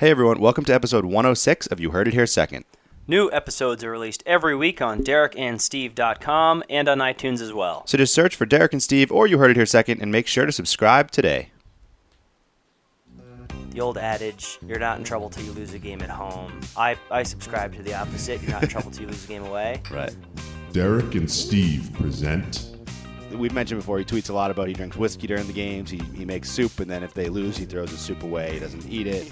Hey everyone, welcome to episode 106 of You Heard It Here Second. New episodes are released every week on DerekandSteve.com and on iTunes as well. So just search for Derek and Steve or You Heard It Here Second and make sure to subscribe today. The old adage, you're not in trouble till you lose a game at home. I, I subscribe to the opposite. You're not in trouble till you lose a game away. Right. Derek and Steve present We've mentioned before he tweets a lot about he drinks whiskey during the games. He, he makes soup, and then if they lose, he throws the soup away. He doesn't eat it.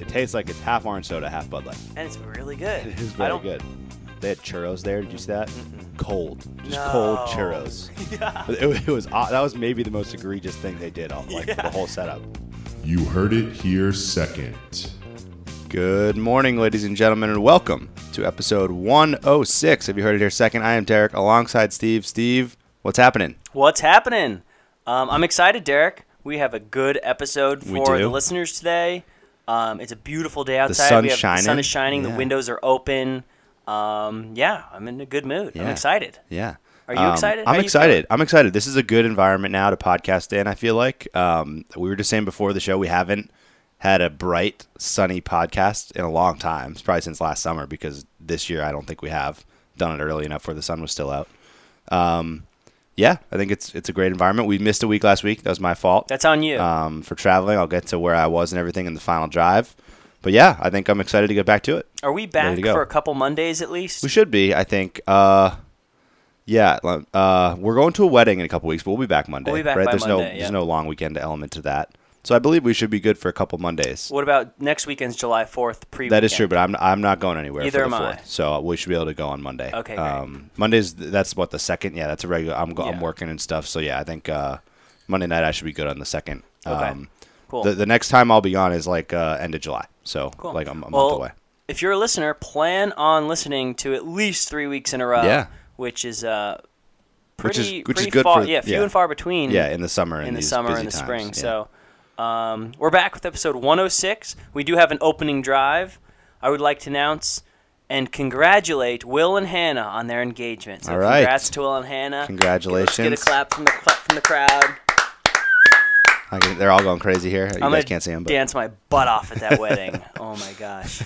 It tastes like it's half orange soda, half Bud Light. And it's really good. It is I very don't- good. They had churros there. Did you see that? Cold, just No. cold churros. It, it was that was maybe the most egregious thing they did, all, like for the whole setup. You Heard It Here Second. Good morning, ladies and gentlemen, and welcome to episode 106. Have you heard it here second? I am Derek, alongside Steve. Steve, what's happening? What's happening? Um, I'm excited, Derek. We have a good episode for the listeners today. Um, it's a beautiful day outside. sun's we have, shining. The sun is shining. Yeah. The windows are open. Um, yeah, I'm in a good mood. I'm excited. Yeah. Are you Um, excited? I'm excited. I'm excited. This is a good environment now to podcast in, I feel like. Um, we were just saying before the show, we haven't had a bright, sunny podcast in a long time. It's probably since last summer because this year I don't think we have done it early enough where the sun was still out. Um, yeah, I think it's it's a great environment. We missed a week last week. That was my fault. That's on you. um, for traveling. I'll get to where I was and everything in the final drive. But yeah, I think I'm excited to get back to it. Are we back for a couple Mondays at least? We should be, I think. Uh, yeah, uh, we're going to a wedding in a couple weeks, but we'll be back Monday. We'll be back right? there's no yeah. there's no long weekend element to that. So I believe we should be good for a couple Mondays. What about next weekend's July 4th pre That is true, but I'm I'm not going anywhere. Neither for am the I. so we should be able to go on Monday. Okay, great. Um, Mondays that's what the second. Yeah, that's a regular. I'm go, I'm working and stuff. So yeah, I think uh, Monday night I should be good on the second. Okay. Um, Cool. The, the next time I'll be on is like uh, end of July. So Cool. like I'm a month away. If you're a listener, plan on listening to at least three weeks in a row. Yeah. Which is uh, Which is- pretty, which is good far, for- yeah, few yeah. and far between. Yeah, in the summer. in and the summer and the times. spring. Yeah. So um, we're back with episode 106. We do have an opening drive. I would like to announce and congratulate Will and Hannah on their engagement. So All right. congrats to Will and Hannah. Let's Congratulations. get a clap from the clap from the crowd. I can- they're all going crazy here. You I'm guys can't see them, but dance my butt off at that wedding. Oh my gosh.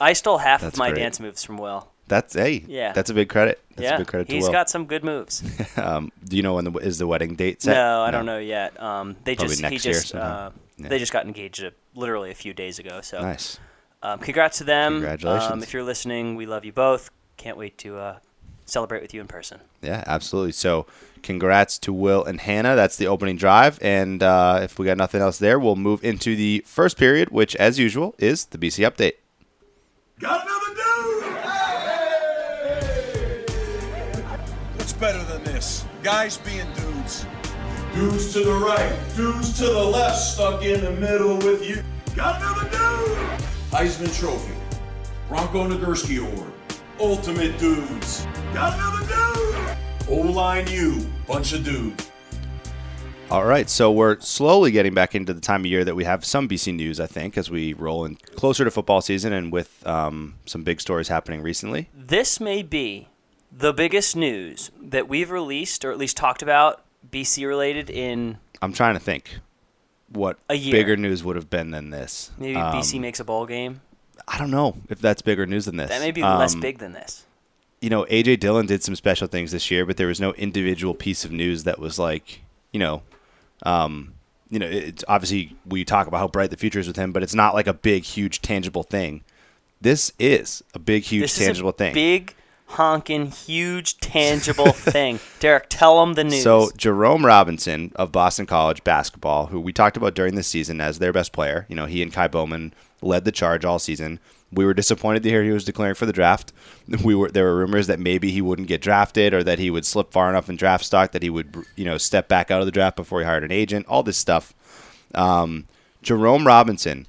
I stole half That's of my great. dance moves from Will. That's hey, Yeah. that's a big credit. That's yeah, a big credit to he's Will. got some good moves. um, do you know when the, is the wedding date set? no, I don't know yet. Um, they Probably just he year just uh, Yeah. they just got engaged uh, literally a few days ago. So Nice. um, congrats to them. Congratulations. Um, if you're listening, we love you both. Can't wait to uh, celebrate with you in person. Yeah, absolutely. So, congrats to Will and Hannah. That's the opening drive. And uh, if we got nothing else there, we'll move into the first period, which, as usual, is the BC update. Got another dude! Better than this? Guys being dudes. Dudes to the right, dudes to the left, stuck in the middle with you. Got another dude! Heisman Trophy, Bronco Nagurski Award, Ultimate Dudes. Got another dude! O-line U, bunch of dudes. All right, so we're slowly getting back into the time of year that we have some BC news, I think, as we roll in closer to football season and with um, some big stories happening recently. This may be the biggest news that we've released, or at least talked about, BC related in I'm trying to think what A year. bigger news would have been than this. maybe Um, BC makes a bowl game. I don't know if that's bigger news than this. That may be less Um, big than this. you know, AJ Dillon did some special things this year, but there was no individual piece of news that was like, you know, um, you know, it's obviously we talk about how bright the future is with him, but it's not like a big, huge, tangible thing. This is a big, huge, This tangible thing. big, honking, huge, tangible thing. Derek, tell them the news. So Jerome Robinson of Boston College basketball, who we talked about during the season as their best player, you know, he and Ky Bowman led the charge all season. We were disappointed to hear he was declaring for the draft. We were there were rumors that maybe he wouldn't get drafted or that he would slip far enough in draft stock that he would, you know, step back out of the draft before he hired an agent. All this stuff. Um, Jerome Robinson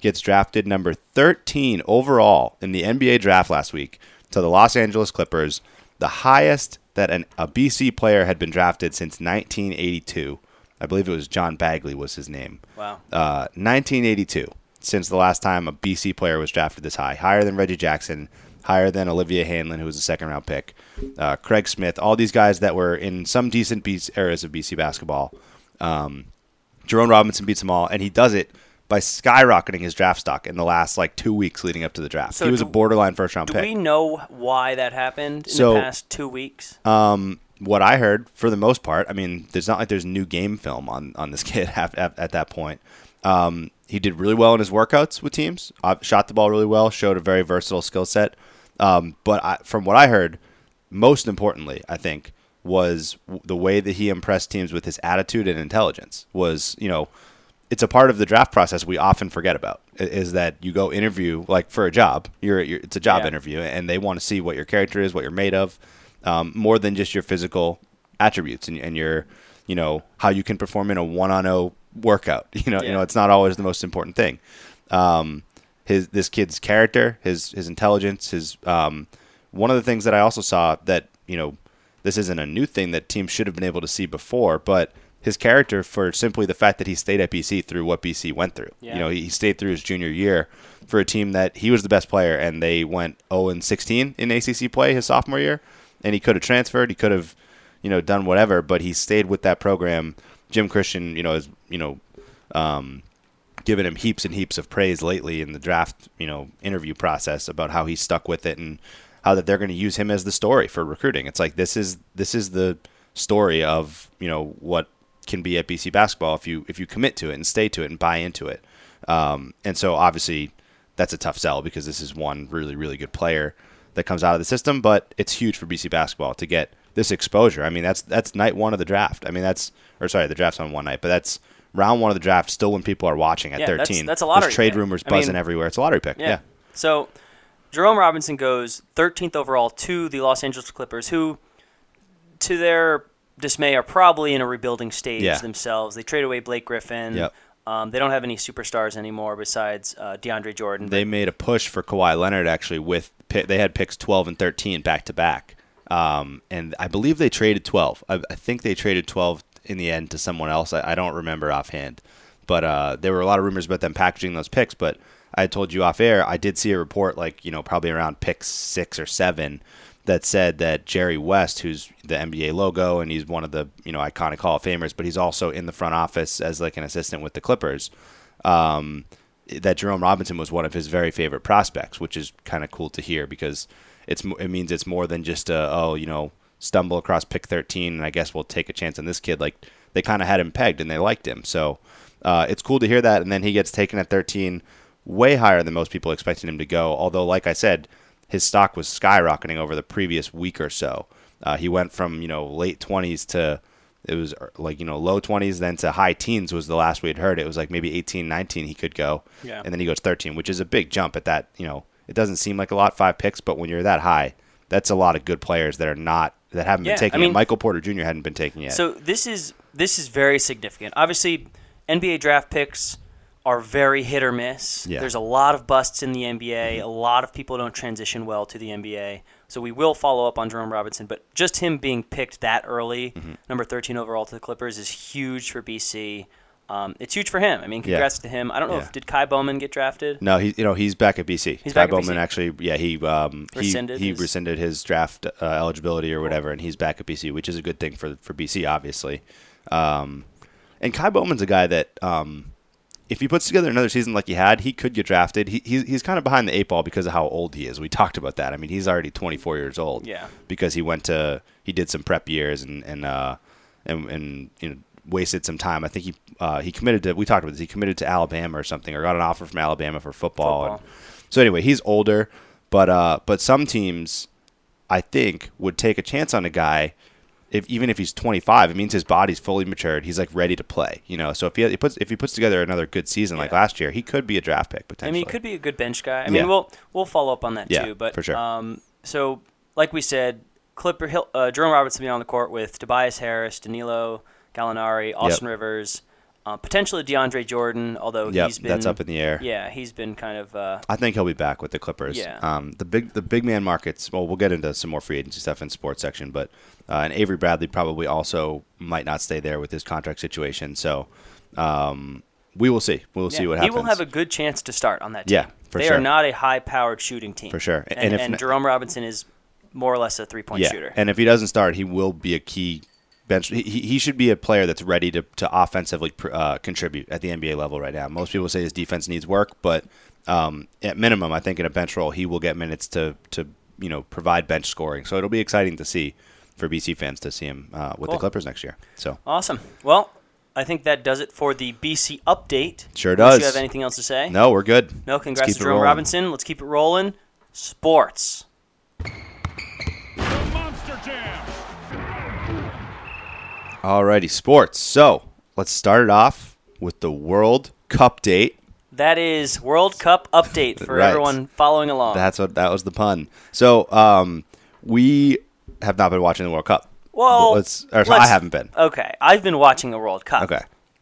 gets drafted number 13 overall in the NBA draft last week to the Los Angeles Clippers, the highest that an, a BC player had been drafted since 1982. I believe it was John Bagley was his name. wow. Uh, 1982, since the last time a BC player was drafted this high, higher than Reggie Jackson, higher than Olivier Hanlan, who was a second round pick, uh, Craig Smith, all these guys that were in some decent BC, eras of BC basketball. Um, Jerome Robinson beats them all, and he does it by skyrocketing his draft stock in the last like two weeks leading up to the draft. So he was do- a borderline first round Do pick. we know why that happened in So- the past two weeks? Um, what I heard, for the most part, I mean, there's not like there's new game film on on this kid at, at, at that point. Um, he did really well in his workouts with teams. Uh, shot the ball really well. Showed a very versatile skill set. Um, but I, from what I heard, most importantly, I think was the way that he impressed teams with his attitude and intelligence. Was you know, it's a part of the draft process we often forget about. Is that you go interview like for a job? You're, you're it's a job Yeah. interview, and they want to see what your character is, what you're made of, um, more than just your physical attributes and, and your you know how you can perform in a one on zero workout. You know, you know it's not always the most important thing. Um, his this kid's character, his his intelligence, his um, one of the things that I also saw that you know this isn't a new thing that teams should have been able to see before, but his character for simply the fact that he stayed at BC through what BC went through. Yeah. You know, he stayed through his junior year for a team that he was the best player, and they went 0 and 16 in ACC play his sophomore year, and he could have transferred, he could have, you know, done whatever, but he stayed with that program. Jim Christian, you know, is you know, um, given him heaps and heaps of praise lately in the draft, you know, interview process about how he stuck with it and how that they're going to use him as the story for recruiting. It's like this is this is the story of you know what can be at BC basketball if you if you commit to it and stay to it and buy into it. Um, and so obviously that's a tough sell because this is one really really good player that comes out of the system, but it's huge for BC basketball to get this exposure. I mean that's that's night one of the draft. I mean that's or sorry the draft's on one night, but that's round one of the draft still when people are watching at Yeah, 13. that's a lottery There's trade pick. rumors I mean- buzzing everywhere. It's a lottery pick. Yeah. So Jerome Robinson goes 13th overall to the Los Angeles Clippers, who, to their dismay, are probably in a rebuilding stage Yeah. themselves. They trade away Blake Griffin. Yep. Um, they don't have any superstars anymore besides uh, DeAndre Jordan. They made a push for Kawhi Leonard actually with pi- they had picks 12 and 13 back to back. Um, and I believe they traded 12. I, I think they traded 12 in the end to someone else. I, I don't remember offhand. But uh, there were a lot of rumors about them packaging those picks. But I told you off air, I did see a report like, you know, probably around pick six or seven that said that Jerry West, who's the NBA logo and he's one of the, you know, iconic Hall of Famers, but he's also in the front office as like an assistant with the Clippers. Um, that Jerome Robinson was one of his very favorite prospects, which is kind of cool to hear because it's it means it's more than just a oh you know stumble across pick 13 and I guess we'll take a chance on this kid. Like they kind of had him pegged and they liked him, so uh, it's cool to hear that. And then he gets taken at 13, way higher than most people expected him to go. Although, like I said, his stock was skyrocketing over the previous week or so. Uh, he went from you know late 20s to it was uh, like you know low 20s then to high teens was the last we had heard it was like maybe 18 19 he could go Yeah. and then he goes 13 which is a big jump at that you know it doesn't seem like a lot five picks but when you're that high that's a lot of good players that are not that haven't Yeah, been taken I mean- michael porter jr hadn't been taken yet So this is this is very significant. Obviously, NBA draft picks are very hit or miss. Yeah. There's a lot of busts in the NBA. A lot of people don't transition well to the NBA. So we will follow up on Jerome Robinson, but just him being picked that early, Mm-hmm. number 13 overall to the Clippers, is huge for BC. Um, it's huge for him. I mean, congrats to him. I don't know Yeah. if did Ky Bowman get drafted. No, he you know he's back at BC. He's at Bowman BC. actually, yeah, he um he Rescinded he his- rescinded his draft uh, eligibility or whatever, and he's back at BC, which is a good thing for for BC, obviously. Um, and Ky Bowman's a guy that um, if he puts together another season like he had, he could get drafted. He, he's he's kind of behind the eight ball because of how old he is. We talked about that. I mean, he's already 24 years old. Yeah. Because he went to he did some prep years and and uh and and you know wasted some time. I think he uh, he committed to we talked about this. He committed to Alabama or something or got an offer from Alabama for football. Football. And, so anyway, he's older, but uh but some teams I think would take a chance on a guy if even if he's 25, it means his body's fully matured. He's like ready to play, you know. So if he, he puts if he puts together another good season like last year, he could be a draft pick I mean, he could be a good bench guy. I mean, we'll we'll follow up on that Yeah, too. But for sure. Um, so, like we said, Clipper Hill, uh, Jerome Robertson be on the court with Tobias Harris, Danilo Gallinari, Austin Rivers, uh, potentially DeAndre Jordan. Although Yep, he's been that's up in the air. Yeah, he's been kind of. Uh, I think he'll be back with the Clippers. Yeah. Um, the big the big man markets. Well, we'll get into some more free agency stuff in sports section, but uh, and Avery Bradley probably also might not stay there with his contract situation. So um, we will see. We'll see yeah, what he happens. will have a good chance to start on that team. Yeah, for they sure. are not a high-powered shooting team For sure. And, And if and Jerome Robinson is more or less a three-point yeah. shooter. And if he doesn't start, he will be a key bench. He, he should be a player that's ready to to offensively pr- uh, contribute at the NBA level right now. Most people say his defense needs work, but um, at minimum, I think in a bench role, he will get minutes to to you know provide bench scoring. So it'll be exciting to see for BC fans to see him uh, with Cool. the Clippers next year. So Awesome. Well, I think that does it for the BC update. Sure does. you have anything else to say? no, we're good. No, congrats to Jerome. Robinson. Let's keep it rolling. Sports. Alrighty, sports. So let's start it off with the World Cup date. That is World Cup update for Right. everyone following along. That's what that was the pun. So um, we have not been watching the World Cup. well, let's, or, let's- I haven't been. Okay, I've been watching the World Cup. Okay.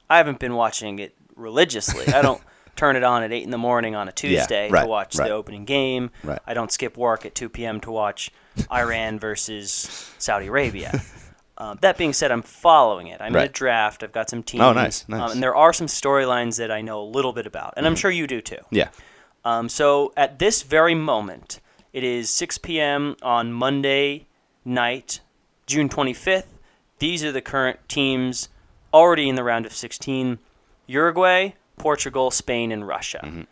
I haven't been watching it religiously. I don't turn it on at eight in the morning on a Tuesday right, to watch right. the opening game. Right. I don't skip work at two p.m. to watch Iran versus Saudi Arabia. Um, that being said, I'm following it. I'm in a draft. I've got some teams. Oh, nice, nice. Um, and there are some storylines that I know a little bit about, and I'm sure you do too. Yeah. Um, so at this very moment, it is 6 p.m. on Monday night, June 25th. These are the current teams already in the round of 16 Uruguay, Portugal, Spain, and Russia.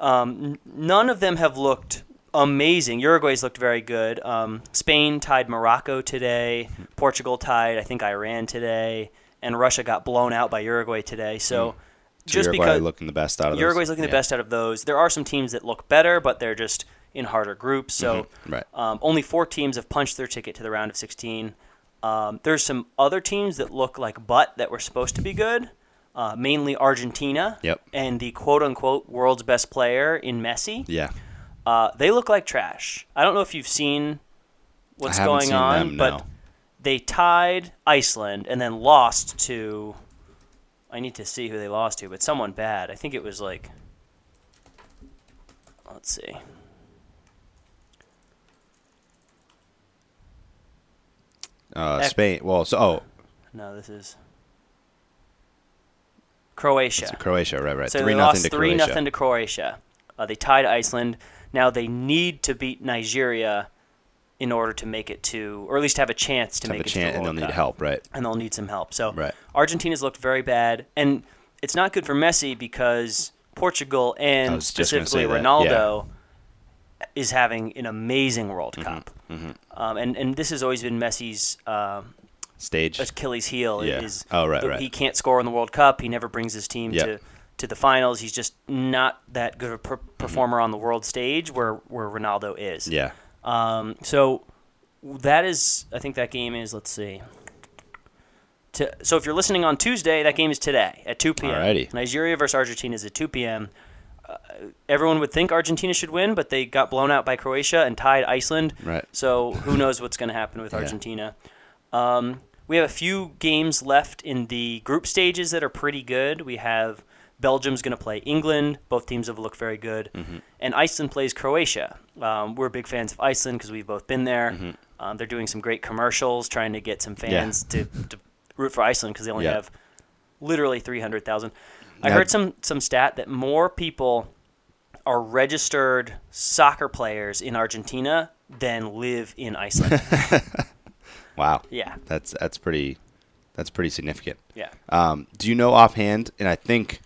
Um, n- none of them have looked amazing. Uruguay's looked very good. Um, Spain tied Morocco today. Portugal tied, I think, Iran today. And Russia got blown out by Uruguay today. So. So Just Uruguay because looking the best out of those. Uruguay's looking the best out of those. There are some teams that look better, but they're just in harder groups. So Mhm, right. um, only four teams have punched their ticket to the round of 16. Um, there's some other teams that look like butt that were supposed to be good, uh, mainly Argentina Yep. and the quote unquote world's best player in Messi. Yeah. Uh, they look like trash. I don't know if you've seen what's going seen on, them, but they tied Iceland and then lost to. I need to see who they lost to, but someone bad. I think it was like. Let's see. Uh, Ec- Spain. Well, so oh, No, this is. Croatia. it's Croatia, right? Right. So three they nothing lost to three Croatia. nothing to Croatia. Uh, they tied Iceland. Now they need to beat Nigeria in order to make it to, or at least have a chance to, To make a it chance, to the and they'll World need help, right? and they'll need some help. So Right. Argentina's looked very bad, and it's not good for Messi because Portugal and was just gonna specifically Ronaldo is having an amazing World Mm-hmm, Cup. Um, and and this has always been Messi's um, Stage. Achilles heel. Yeah. Is Oh, right, right. He can't score in the World Cup. He never brings his team Yep. to to the finals. He's just not that good a per- performer on the world stage where where Ronaldo is. Yeah. Um, so that is, I think that game is. Let's see. To, so if you're listening on Tuesday, that game is today at 2 p.m. Alrighty. Nigeria versus Argentina is at 2 p.m. Uh, everyone would think Argentina should win, but they got blown out by Croatia and tied Iceland. Right. So who knows what's going to happen with Yeah. Argentina? Um, we have a few games left in the group stages that are pretty good. We have Belgium's going to play England. Both teams have looked very good. Mm-hmm. And Iceland plays Croatia. Um, we're big fans of Iceland because we've both been there. Mm-hmm. Um, they're doing some great commercials trying to get some fans to, to root for Iceland because they only Yeah. have literally 300,000. I heard some, some stat that more people are registered soccer players in Argentina than live in Iceland. Wow. yeah, That's that's pretty that's pretty significant. yeah. Um, do you know offhand? And I think,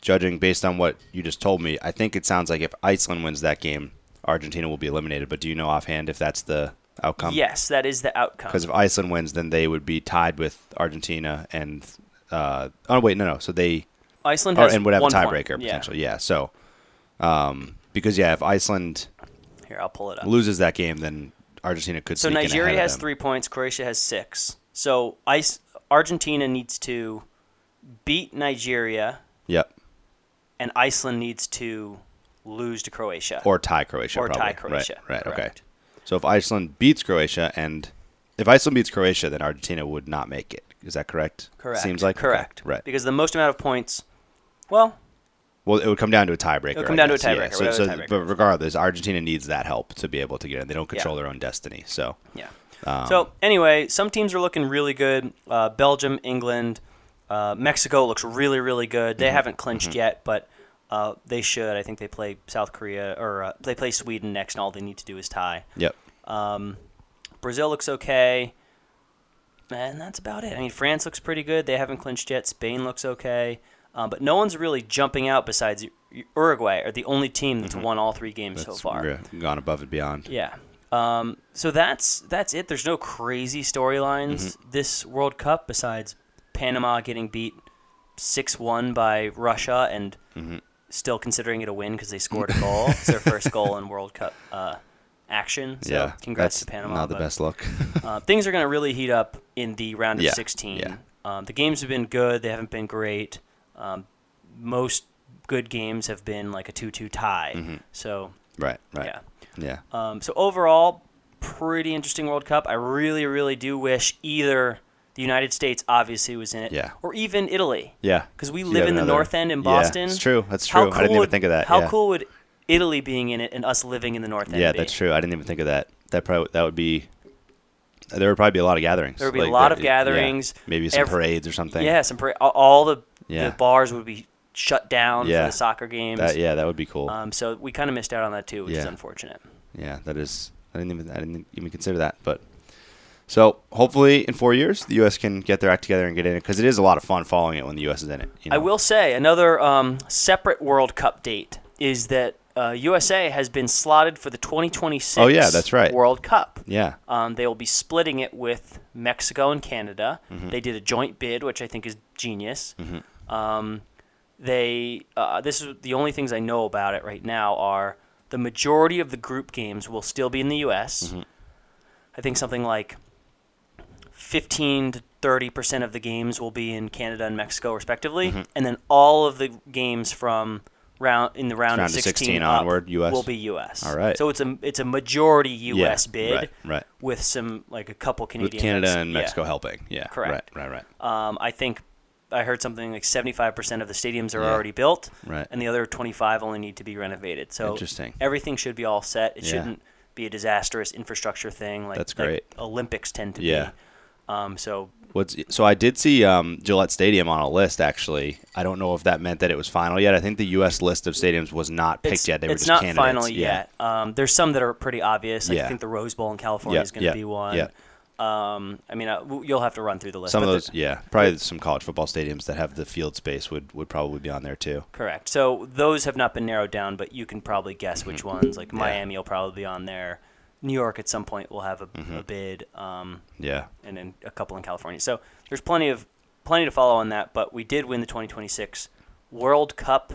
judging based on what you just told me, I think it sounds like if Iceland wins that game, Argentina will be eliminated. But do you know offhand if that's the outcome? yes, that is the outcome. Because if Iceland wins, then they would be tied with Argentina and. Uh, oh wait, no, no. So they Iceland or, and would have a one point. tiebreaker Yeah. potentially. Yeah. So, um, because yeah, if Iceland Here, I'll pull it up. loses that game, then Argentina could. So sneak in Nigeria has three points. Croatia has six. So Ice, Argentina needs to beat Nigeria, Yep. And Iceland needs to lose to Croatia Or tie Croatia. Or tie. Croatia, Right. Right. Okay. So if Iceland beats Croatia and if Iceland beats Croatia, then Argentina would not make it. Is that correct? correct. Seems like Okay, correct. Right. Because the most amount of points. Well, Well, it would come down to a tiebreaker. It'll come down to a guess, yeah. tiebreaker, So, so, tiebreaker but regardless, Argentina needs that help to be able to get in. They don't control Yeah. their own destiny. So yeah. um, so anyway, some teams are looking really good. Uh, Belgium, England, uh, Mexico looks really, really good. Mm-hmm. They haven't clinched yet, but uh, they should. I think they play South Korea or uh, they play Sweden next, and all they need to do is tie. Yep. Um, Brazil looks okay. and that's about it. I mean, France looks pretty good. They haven't clinched yet. Spain looks okay, um, but no one's really jumping out besides Uruguay. Are the only team that's won all three games so far. gone above and beyond. Yeah. Um, so that's that's it. There's no crazy storylines Mm-hmm. this World Cup besides Panama getting beat six one by Russia and Mm-hmm. still considering it a win because they scored a goal. it's their first goal in World Cup uh, action. So yeah, congrats to Panama. Not the but, best look. uh, things are going to really heat up in the round of Yeah, 16. yeah. Um, the games have been good. They haven't been great. Um, most good games have been like a 2-2 tie. Mm-hmm. So right, right. yeah. Yeah. Um, so overall, pretty interesting World Cup. I really, really do wish either the United States obviously was in it, Yeah. or even Italy, Yeah. because we live in the another- North End in Yeah, Boston. it's true. That's true. I didn't even would- think of that. How yeah. cool would Italy being in it and us living in the North End Yeah, be? that's true. I didn't even think of that. That probably that would be. There would probably be a lot of gatherings. There would be a lot of gatherings. Yeah. Maybe some Every- parades or something. Yeah, some pra- all- all the, Yeah. the bars would be shut down Yeah. for the soccer games. That, yeah, that would be cool. Um, so we kind of missed out on that too, which is Yeah. unfortunate. yeah, that is. I didn't even. I didn't even consider that. But so hopefully in four years the U.S. can get their act together and get in it because it is a lot of fun following it when the U.S. is in it. you I will say another um, separate World Cup date is that uh, USA has been slotted for the 2026 Oh, yeah, that's right. World Cup. Yeah. Um, they will be splitting it with Mexico and Canada. Mm-hmm. They did a joint bid, which I think is genius. Um, they uh, this is the only things I know about it right now are the majority of the group games will still be in the U.S. Mm-hmm. I think something like 15 to 30 percent of the games will be in Canada and Mexico, respectively, Mm-hmm. and then all of the games from round in the round, Round of of 16, 16 onward, US. will be U.S. All right. So it's a it's a majority U.S. Yeah, bid right, right. with some like a couple With Canada and yeah. Mexico helping. Yeah. Correct. Right. Right. Right. Um, I think I heard something like 75% of the stadiums are Yeah. already built, Right. and the other 25 only need to be renovated. So Interesting. everything should be all set. It Yeah. shouldn't be a disastrous infrastructure thing like, That's like great. Olympics tend to Yeah. be. Um, so What's so I did see um, Gillette Stadium on a list actually. I don't know if that meant that it was final yet. I think the U.S. list of stadiums was not picked it's, yet. They were it's just not candidates. final yeah. yet. Um, there's some that are pretty obvious. Like Yeah. I think the Rose Bowl in California Yeah, is going to be one. yeah. Um, I mean, uh, you'll have to run through the list. Some of those, the- yeah, probably some college football stadiums that have the field space would, would probably be on there too. Correct. So those have not been narrowed down, but you can probably guess which ones. Like Miami will probably be on there. New York at some point will have a, a bid, um, Yeah, and then a couple in California. So there's plenty of plenty to follow on that. But we did win the 2026 World Cup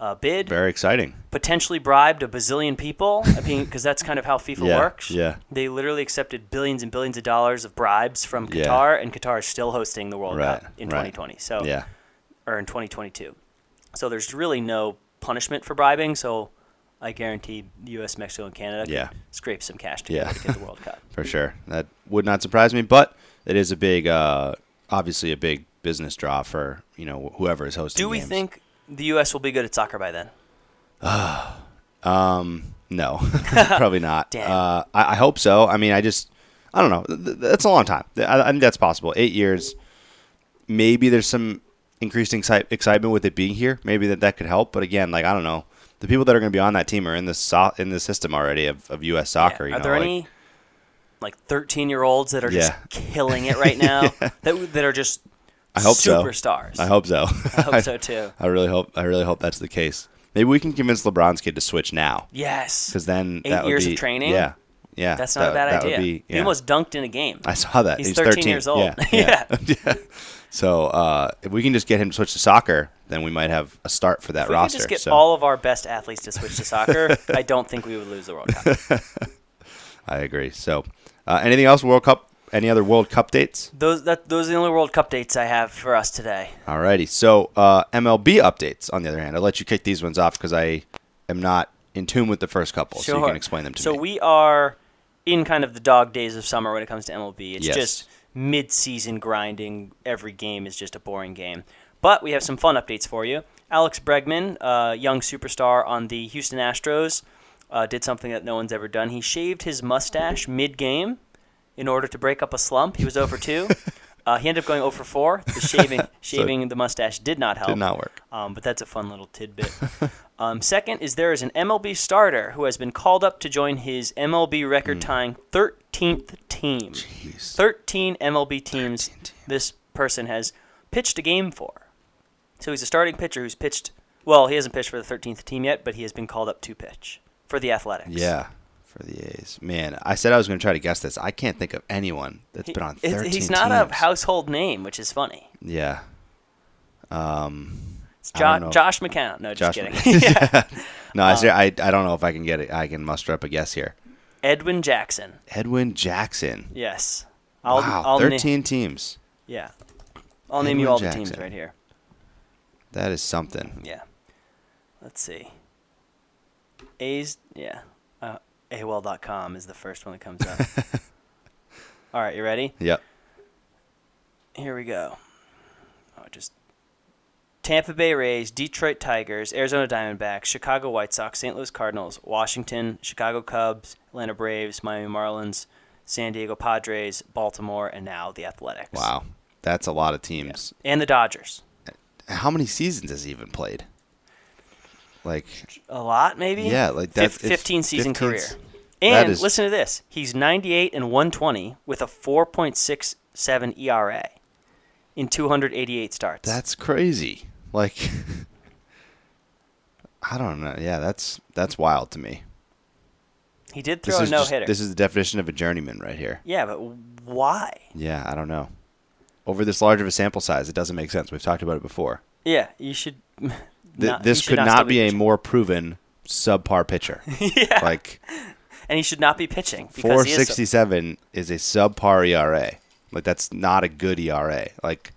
uh, bid. very exciting. Potentially bribed a bazillion people. I mean, because that's kind of how FIFA Yeah, works. yeah. They literally accepted billions and billions of dollars of bribes from Yeah. Qatar, and Qatar is still hosting the World Right, Cup in right. 2020. So Yeah, or in 2022. So there's really no punishment for bribing. So I guarantee the U.S., Mexico, and Canada can Yeah. scrape some cash together Yeah. to get the World Cup. for sure. That would not surprise me, but it is a big, uh, obviously a big business draw for you know whoever is hosting. Do we games. think the U.S. will be good at soccer by then? No, probably not. Uh, I, I hope so. I mean, I just, I don't know. Th- th- That's a long time. I, I think that's possible. Eight years. Maybe there's some increased excitement with it being here. Maybe that that could help. But again, like I don't know. The people that are going to be on that team are in the so- in the system already of, of U.S. soccer. Yeah. You Are know, there like- any like 13 year olds that are just Yeah. killing it right now? that that are just I hope so. superstars. I hope so. I hope so too. I really hope. I really hope that's the case. Maybe we can convince LeBron's kid to switch now, Yes. because then Eight that would years of training? Yeah, yeah. That's not that- a bad idea. Be, He almost dunked in a game. I saw that. He's He's 13 13 years old. Yeah. yeah. yeah. So uh, if we can just get him to switch to soccer, then we might have a start for that roster. if we roster. could just get so all of our best athletes to switch to soccer, I don't think we would lose the World Cup. I agree. So uh, anything else? World Cup? Any other World Cup dates? Those that those are the only World Cup dates I have for us today. Alrighty. So uh, MLB updates. On the other hand, I'll let you kick these ones off because I am not in tune with the first couple, so you can explain them to so me. So we are in kind of the dog days of summer when it comes to MLB. It's Yes. just mid-season grinding. Every game is just a boring game. But we have some fun updates for you. Alex Bregman, uh, young superstar on the Houston Astros, uh, did something that no one's ever done. He shaved his mustache mid-game in order to break up a slump. He was over 2. Uh, he ended up going 0 for 4. The shaving, shaving the mustache did not help. Did not work. Um, but that's a fun little tidbit. um, second is there is an MLB starter who has been called up to join his MLB record tying 13th team. Jeez. 13 MLB teams this person has pitched a game for. So he's a starting pitcher who's pitched. Well, he hasn't pitched for the 13th team yet, but he has been called up to pitch for the Athletics. Yeah, for the A's. Man, I said I was going to try to guess this. I can't think of anyone that's He- been on it- 13 He's not a household name, which is funny. Yeah. Um, It's jo- Josh McCown. No, just Josh. kidding. yeah. no, I, ser- I I don't know if I can get it. I can muster up a guess here. Edwin Jackson. Edwin Jackson. Yes. I'll, wow, I'll na- 13 teams. yeah. I'll name you Edwin all the teams right here. That is something. Yeah. Let's see. A's, yeah. AOL.com is the first one that comes up. all right, you ready? Yep. Here we go. Oh, just Tampa Bay Rays, Detroit Tigers, Arizona Diamondbacks, Chicago White Sox, St. Louis Cardinals, Washington, Chicago Cubs, Atlanta Braves, Miami Marlins, San Diego Padres, Baltimore, and now the Athletics. Wow. That's a lot of teams. And the Dodgers. How many seasons has he even played? Like, A lot, maybe? Yeah, like that's- 15 season 15 career. And is- listen to this. He's 98 and 120 with a 4.67 ERA in 288 starts. that's crazy. Like, I don't know. Yeah, that's that's wild to me. he did throw a no just- hitter. This is the definition of a journeyman right here. Yeah, but why? Yeah, I don't know. Over this large of a sample size, it doesn't make sense. We've talked about it before. Yeah, you should. Th- not- this could still not be a more proven subpar pitcher. yeah, Like and he should not be pitching because he is. so- 467 is a subpar ERA. Like that's not a good ERA. Like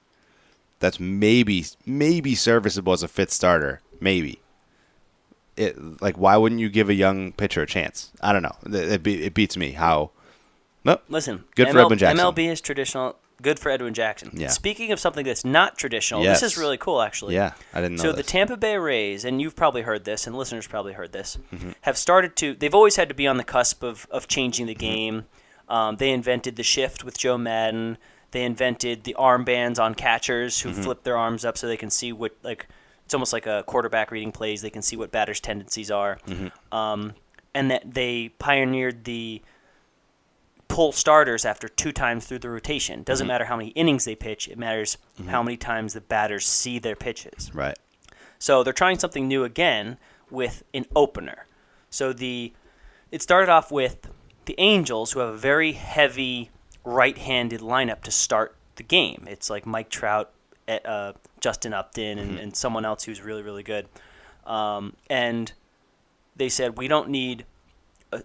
that's maybe maybe serviceable as a fifth starter. Maybe. It like why wouldn't you give a young pitcher a chance? I don't know. It, it, be, it beats me how. Nope. Listen, Good for Edwin Jackson. MLB is traditional. Good for Edwin Jackson. Yeah. Speaking of something that's not traditional, Yes. this is really cool, actually. Yeah, I didn't know. So the. Tampa Bay Rays, and you've probably heard this, and listeners probably heard this, Mm-hmm. have started to. They've always had to be on the cusp of of changing the Mm-hmm. game. Um, they invented the shift with Joe Maddon. They invented the armbands on catchers who Mm-hmm. flip their arms up so they can see what like. It's almost like a quarterback reading plays. They can see what batters' tendencies are, Mm-hmm. um, and that they pioneered the pull starters after two times through the rotation. Doesn't matter how many innings they pitch; it matters how many times the batters see their pitches. right. So they're trying something new again with an opener. So the it started off with the Angels, who have a very heavy right-handed lineup to start the game. It's like Mike Trout, eh, uh, Justin Upton, and, and someone else who's really really good. Um, and they said we don't need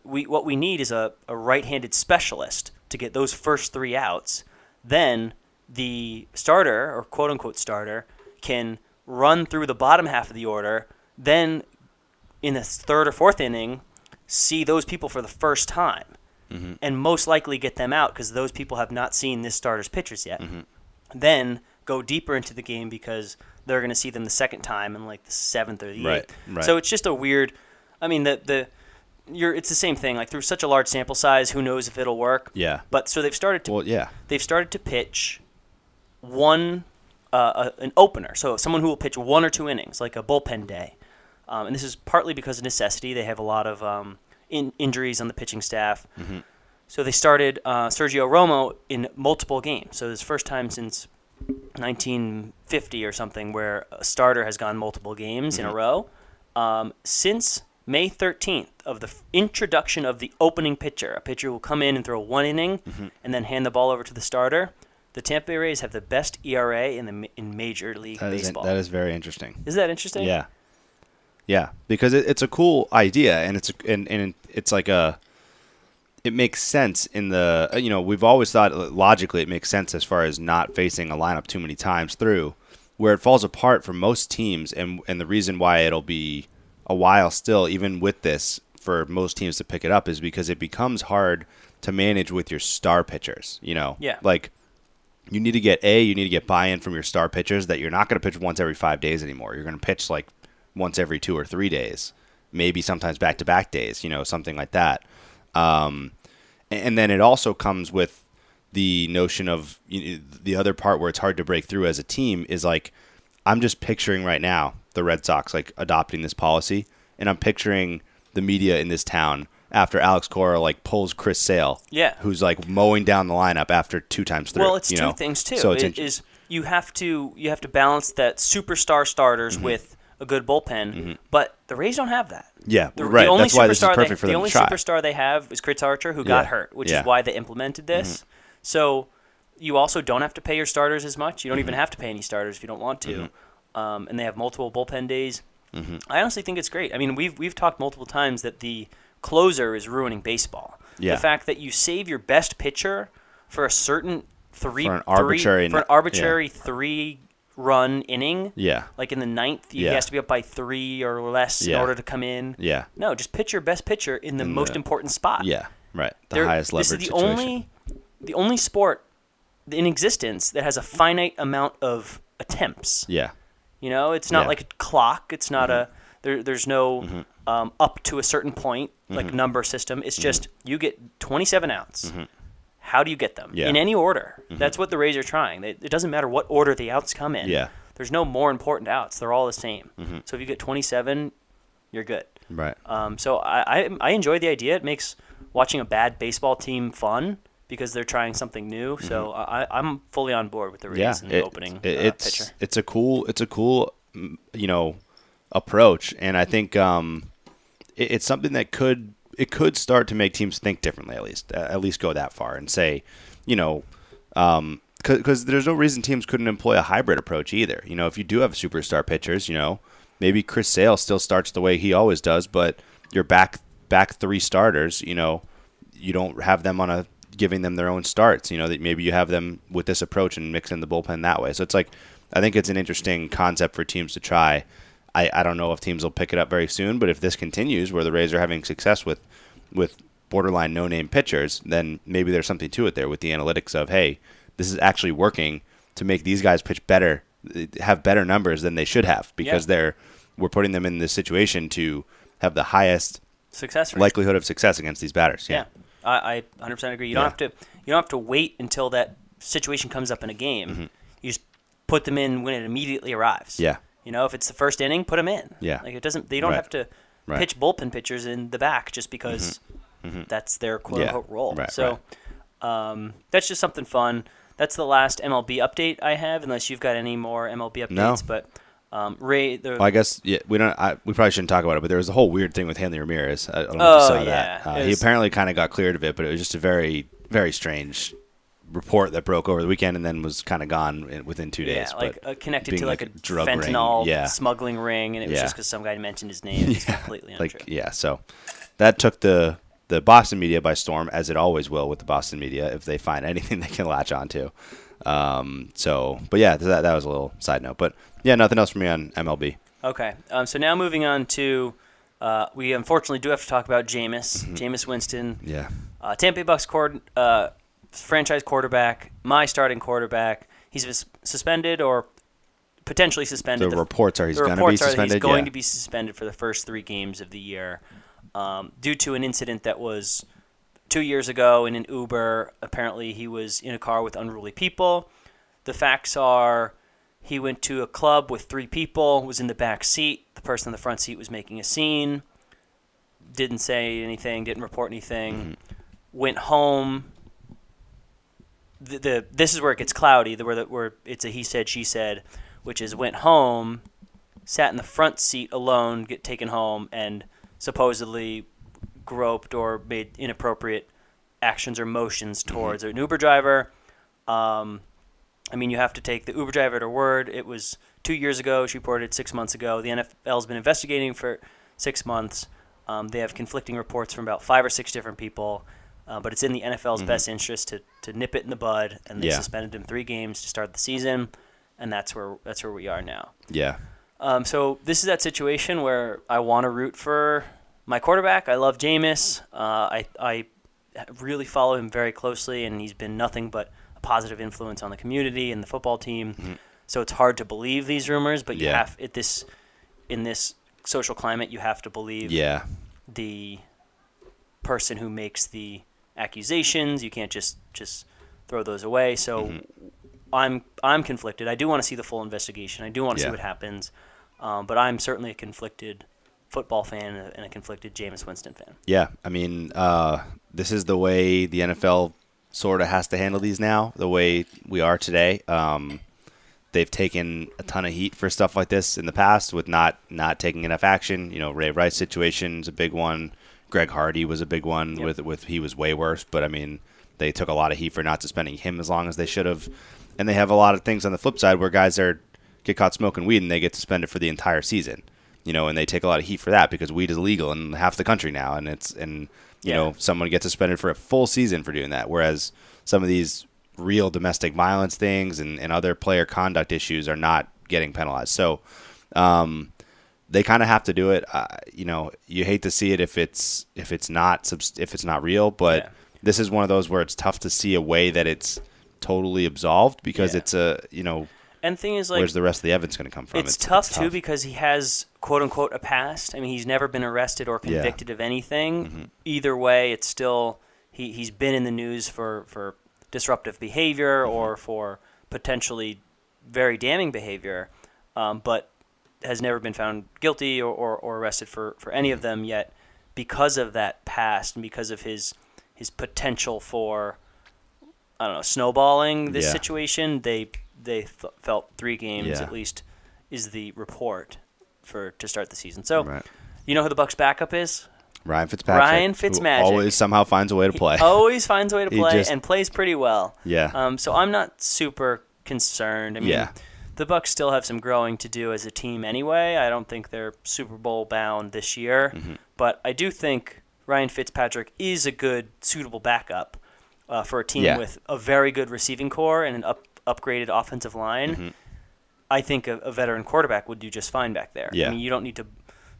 we what we need is a, a right-handed specialist to get those first three outs. Then the starter or quote unquote starter can run through the bottom half of the order. Then in the third or fourth inning, see those people for the first time, mm-hmm. and most likely get them out because those people have not seen this starter's pitchers yet. Mm-hmm. Then go deeper into the game because they're going to see them the second time in like the seventh or the Right, eighth. right. So it's just a weird. I mean, the the you're it's the same thing. Like through such a large sample size, who knows if it'll work? Yeah. But so they've started to Well, yeah. they've started to pitch one uh, a, an opener, so someone who will pitch one or two innings, like a bullpen day. Um, and this is partly because of necessity. They have a lot of um, in, injuries on the pitching staff. So they started uh, Sergio Romo in multiple games. So this is first time since 1950 or something where a starter has gone multiple games in a row. Um, since May 13th of the f- introduction of the opening pitcher, a pitcher will come in and throw one inning and then hand the ball over to the starter. The Tampa Bay Rays have the best ERA in the ma- in Major League That is Baseball. that is very interesting. Isn't that interesting? Yeah, yeah, because it, it's a cool idea, and it's and and it's like a. It makes sense in the uh, you know we've always thought uh, logically it makes sense as far as not facing a lineup too many times through, where it falls apart for most teams, and and the reason why it'll be a while still even with this for most teams to pick it up is because it becomes hard to manage with your star pitchers. You know, Yeah. like you need to get a you need to get buy-in from your star pitchers that you're not going to pitch once every five days anymore you're going to pitch like once every two or three days maybe sometimes back-to-back days you know something like that um, and then it also comes with the notion of you know, the other part where it's hard to break through as a team is like i'm just picturing right now the red sox like adopting this policy and i'm picturing the media in this town after Alex Cora like pulls Chris Sale. Yeah. Who's like mowing down the lineup after two times through. Well, it's two know? things too. So it's It int- is you have to you have to balance that superstar starters with a good bullpen, but the Rays don't have that. Mm-hmm. Yeah, the, right. The only That's why this is superstar perfect they, for the them to only try. superstar they have is Chris Archer, who Yeah. got hurt, which Yeah. Mm-hmm. is why they implemented this. So you also don't have to pay your starters as much. You don't Mm-hmm. even have to pay any starters if you don't want to. Um, and they have multiple bullpen days. I honestly think it's great. I mean, we've we've talked multiple times that the closer is ruining baseball. Yeah. The fact that you save your best pitcher for a certain three For an three- arbitrary for an nu- yeah. arbitrary three run inning. Yeah. Like in the ninth, he has to be up by three or less in order to come in. Yeah. No, just pitch your best pitcher in the In most the- important spot. Yeah. Right. The highest this is the situation. only the only sport in existence that has a finite amount of attempts. Yeah. You know, it's not Yeah. Mm-hmm. like a clock. It's not a there. There's no um, up to a certain point like Mm-hmm. number system. It's just you get 27 outs. How do you get them Yeah. Mm-hmm. in any order? That's what the Rays are trying. They, it doesn't matter what order the outs come in. Yeah. There's no more important outs. They're all the same. Mm-hmm. So if you get 27, you're good. Right. Um, so I, I I enjoy the idea. It makes watching a bad baseball team fun because they're trying something new. So I, I'm fully on board with the Mm-hmm. yeah. in the it- opening it- uh, it's pitcher. it's a cool it's a cool mm, you know approach, and I think um, it, it's something that could it could start to make teams think differently. At least uh, at least go that far and say, you know. Um, because there's no reason teams couldn't employ a hybrid approach either. You know, if you do have superstar pitchers, you know, maybe Chris Sale still starts the way he always does, but your back back three starters, you know, you don't have them on a giving them their own starts. You know, that maybe you have them with this approach and mix in the bullpen that way. So it's like I think it's an interesting concept for teams to try. I, I don't know if teams will pick it up very soon, but if this continues where the Rays are having success with with borderline no name pitchers, then maybe there's something to it there with the analytics of hey, this is actually working to make these guys pitch better, have better numbers than they should have because Yeah. they're we're putting them in this situation to have the highest Success rate. likelihood of success against these batters. Yeah, I, I 100% agree. You don't have to you don't have to wait until that situation comes up in a game. You just put them in when it immediately arrives. Mm-hmm. Yeah. You know, if it's the first inning, put them in. Yeah. Like it doesn't. They don't Right. have to Right. Mm-hmm. pitch bullpen pitchers in the back just because that's their quote unquote role. Right, so Um, that's just something fun. That's the last MLB update I have, unless you've got any more MLB updates. No. But um, Ray, the, Well, I guess yeah, we don't. I, we probably shouldn't talk about it, but there was a whole weird thing with Hanley Ramirez. I don't know if Oh, you saw yeah. that. Uh, It he apparently kind of got cleared of it, but it was just a very, very strange report that broke over the weekend and then was kind of gone in, within two days. yeah, like uh, connected to like, a, drug ring, fentanyl yeah, smuggling ring, and it was Yeah. just because some guy mentioned his name. It's completely untrue. like yeah. So that took the the Boston media by storm, as it always will with the Boston media if they find anything they can latch onto. Um, so, but yeah, that that was a little side note. But yeah, nothing else for me on MLB. Okay, um, so now moving on to, uh, we unfortunately do have to talk about Jameis, Mm-hmm. Jameis Winston, Yeah, uh, Tampa Bay Bucs cord, uh, franchise quarterback, my starting quarterback. He's suspended or potentially suspended. the reports are he's going to be suspended. He's going yeah. to be suspended for the first three games of the year um, due to an incident that was two years ago in an Uber. Apparently, he was in a car with unruly people. The facts are he went to a club with three people, was in the back seat. The person in the front seat was making a scene, didn't say anything, didn't report anything, Mm-hmm. went home. The, the this is where it gets cloudy. The, where the, where it's a he said she said, which is went home, sat in the front seat alone, get taken home, and supposedly groped or made inappropriate actions or motions towards an Uber driver. Um, I mean, you have to take the Uber driver at her word. It was two years ago. She reported six months ago. The NFL's been investigating for six months. Um, they have conflicting reports from about five or six different people, uh, but it's in the NFL's best interest to, to nip it in the bud. And they Yeah. suspended him three games to start the season, and that's where that's where we are now. yeah. Um, so this is that situation where I want to root for my quarterback. I love Jameis. Uh, I I really follow him very closely, and he's been nothing but a positive influence on the community and the football team. So it's hard to believe these rumors, but you Mm-hmm. Yeah. have at this in this social climate, you have to believe Yeah. the person who makes the accusations. You can't just just throw those away. So Mm-hmm. I'm I'm conflicted. I do want to see the full investigation. I do want to Yeah. see what happens, um, but I'm certainly a conflicted football fan and a, and a conflicted Jameis Winston fan. Yeah, I mean, uh, this is the way the NFL sort of has to handle these now. The way we are today. Um, they've taken a ton of heat for stuff like this in the past with not not taking enough action. You know, Ray Rice situation is a big one. Greg Hardy was a big one Yep. with with he was way worse, but I mean, they took a lot of heat for not suspending him as long as they should have. And they have a lot of things on the flip side where guys are get caught smoking weed and they get suspended for the entire season. You know, and they take a lot of heat for that because weed is illegal in half the country now, and it's and you Yeah. know someone gets suspended for a full season for doing that. Whereas some of these real domestic violence things and, and other player conduct issues are not getting penalized. So um, they kind of have to do it. Uh, you know, you hate to see it if it's if it's not if it's not real, but Yeah. this is one of those where it's tough to see a way that it's totally absolved because Yeah. it's a you know And thing is, like, where's the rest of the evidence going to come from? it's, tough too because he has quote unquote a past. I mean, he's never been arrested or Yeah. convicted of anything. Mm-hmm. Either way, it's still he he's been in the news for for disruptive behavior Mm-hmm. or for potentially very damning behavior, um, but has never been found guilty or, or, or arrested for, for any Mm-hmm. of them yet because of that past and because of his his potential for I don't know snowballing this Yeah. situation. They they th- felt three games Yeah. at least is the report for to start the season. So Right. you know who the Bucs backup is? Ryan Fitzpatrick. Ryan Fitzmagic. always somehow finds a way to play. He always finds a way to play just- and plays pretty well. Yeah. Um, so I'm not super concerned. I mean, Yeah. the Bucs still have some growing to do as a team anyway. I don't think they're Super Bowl bound this year, Mm-hmm. but I do think Ryan Fitzpatrick is a good, suitable backup uh, for a team Yeah. with a very good receiving core and an up, upgraded offensive line. Mm-hmm. I think a, a veteran quarterback would do just fine back there. Yeah. I mean, you don't need to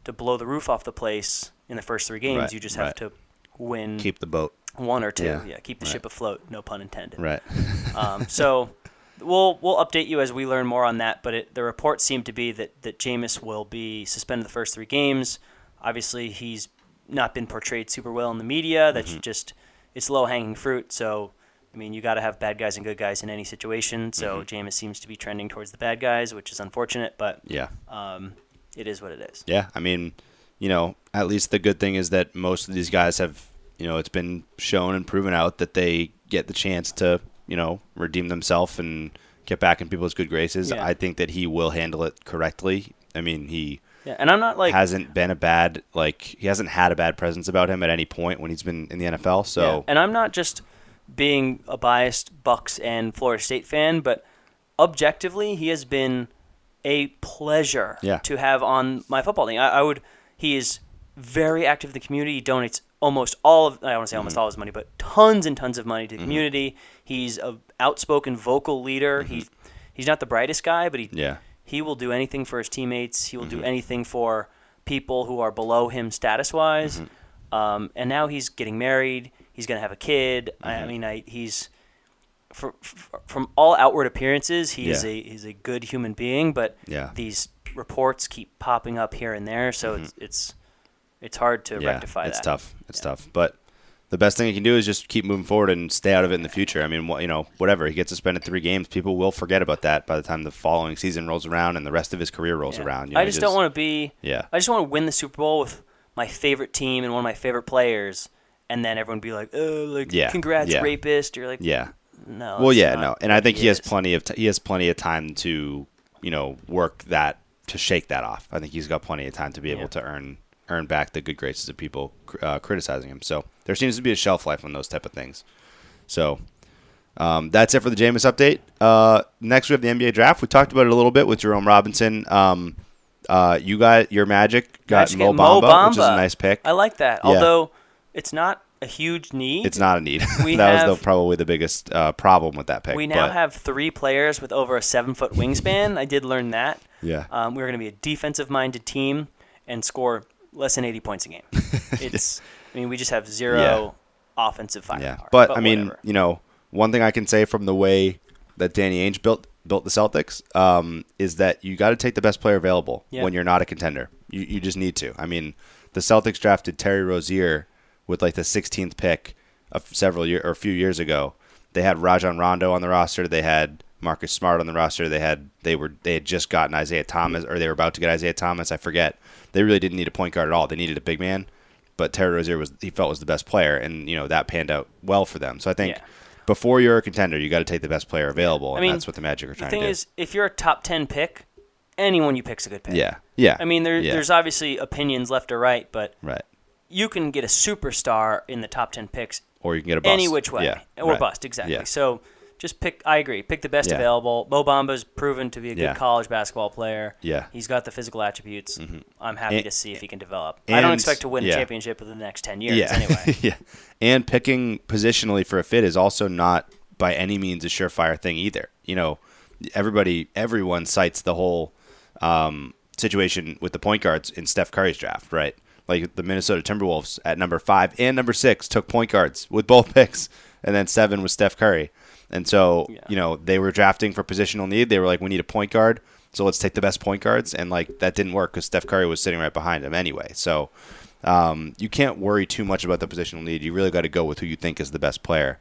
to blow the roof off the place in the first three games. Right, You just have right. to win Keep the boat. one or two. Yeah, Yeah, keep the right. ship afloat. No pun intended. Right. Um, so we'll we'll update you as we learn more on that. But it, the reports seem to be that that Jameis will be suspended the first three games. Obviously, he's not been portrayed super well in the media. That's Mm-hmm. just it's low hanging fruit. So I mean, you got to have bad guys and good guys in any situation. So Mm-hmm. Jameis seems to be trending towards the bad guys, which is unfortunate, but yeah. um, it is what it is. Yeah, I mean, you know, at least the good thing is that most of these guys have, you know, it's been shown and proven out that they get the chance to, you know, redeem themselves and get back in people's good graces. Yeah. I think that he will handle it correctly. I mean, he Yeah, and I'm not like hasn't been a bad like he hasn't had a bad presence about him at any point when he's been in the NFL. So Yeah, and I'm not just being a biased Bucs and Florida State fan, but objectively, he has been a pleasure Yeah. to have on my football team. I, I would. He is very active in the community. He donates almost all of. I don't want to say almost Mm-hmm. all his money, but tons and tons of money to the community. He's a outspoken vocal leader. He's he's not the brightest guy, but he Mm-hmm. yeah, he will do anything for his teammates. He will Mm-hmm. do anything for people who are below him status wise. Mm-hmm. Um, and now he's getting married. He's going to have a kid. I, Mm-hmm. I mean, I, he's for, for, from all outward appearances, he is Yeah. a he's a good human being. But Yeah. these reports keep popping up here and there, so it's it's it's hard to Mm-hmm. yeah, rectify it's that. tough. It's Yeah. tough, but. The best thing he can do is just keep moving forward and stay out of it in the future. I mean, you know, whatever he gets suspended three games, people will forget about that by the time the following season rolls around and the rest of his career rolls around. You I know, just, don't want to be. Yeah. I just want to win the Super Bowl with my favorite team and one of my favorite players, and then everyone be like, "Oh, like, Yeah, congrats, yeah. rapist." You're like, Yeah. no. Well, yeah, no, and I think he, has plenty of t- he has plenty of time to you know work that to shake that off. I think he's got plenty of time to be able Yeah. to earn earn back the good graces of people uh, criticizing him. So there seems to be a shelf life on those type of things. So um, that's it for the Jameis update. Uh, next, we have the NBA draft. We talked about it a little bit with Jerome Robinson. Um, uh, you got your Magic got Magic Mo and Mo Bamba, which is a nice pick. I like that. Yeah. Although it's not a huge need. It's not a need. We that was the, probably the biggest uh, problem with that pick. we now but- have three players with over a seven foot wingspan. I did learn that. Yeah. Um, we're going to be a defensive minded team and score less than 80 points a game. It's, I mean, we just have zero offensive firepower. Yeah, but, I mean, whatever. you know, one thing I can say from the way that Danny Ainge built built the Celtics um, is that you got to take the best player available Yeah. when you're not a contender. You you just need to. I mean, the Celtics drafted Terry Rozier with like the 16th pick of several year or a few years ago. They had Rajon Rondo on the roster. They had Marcus Smart on the roster. They had they were they had just gotten Isaiah Thomas or they were about to get Isaiah Thomas. I forget. They really didn't need a point guard at all. They needed a big man, but Terry Rozier was he felt was the best player, and you know that panned out well for them. So I think Yeah. before you're a contender, you got to take the best player available, I and mean, that's what the Magic are trying to do. The thing is, if you're a top ten pick, anyone you pick's a good pick. yeah, yeah. I mean, there, yeah. there's obviously opinions left or right, but right, you can get a superstar in the top ten picks or you can get a bust. any which way, yeah, or right. bust exactly. Yeah. So just pick. I agree. Pick the best Yeah. available. Mo Bamba's proven to be a good Yeah. college basketball player. Yeah. he's got the physical attributes. I'm happy And- to see if he can develop. I don't expect to win a championship within the next ten years. Yeah. Anyway, yeah. And picking positionally for a fit is also not by any means a surefire thing either. You know, everybody, everyone cites the whole um, situation with the point guards in Steph Curry's draft, right? Like the Minnesota Timberwolves at number five and number six took point guards with both picks, and then seven was Steph Curry. And so, Yeah. you know, they were drafting for positional need. They were like, we need a point guard, so let's take the best point guards. And like that didn't work because Steph Curry was sitting right behind him anyway. So um, you can't worry too much about the positional need. You really got to go with who you think is the best player.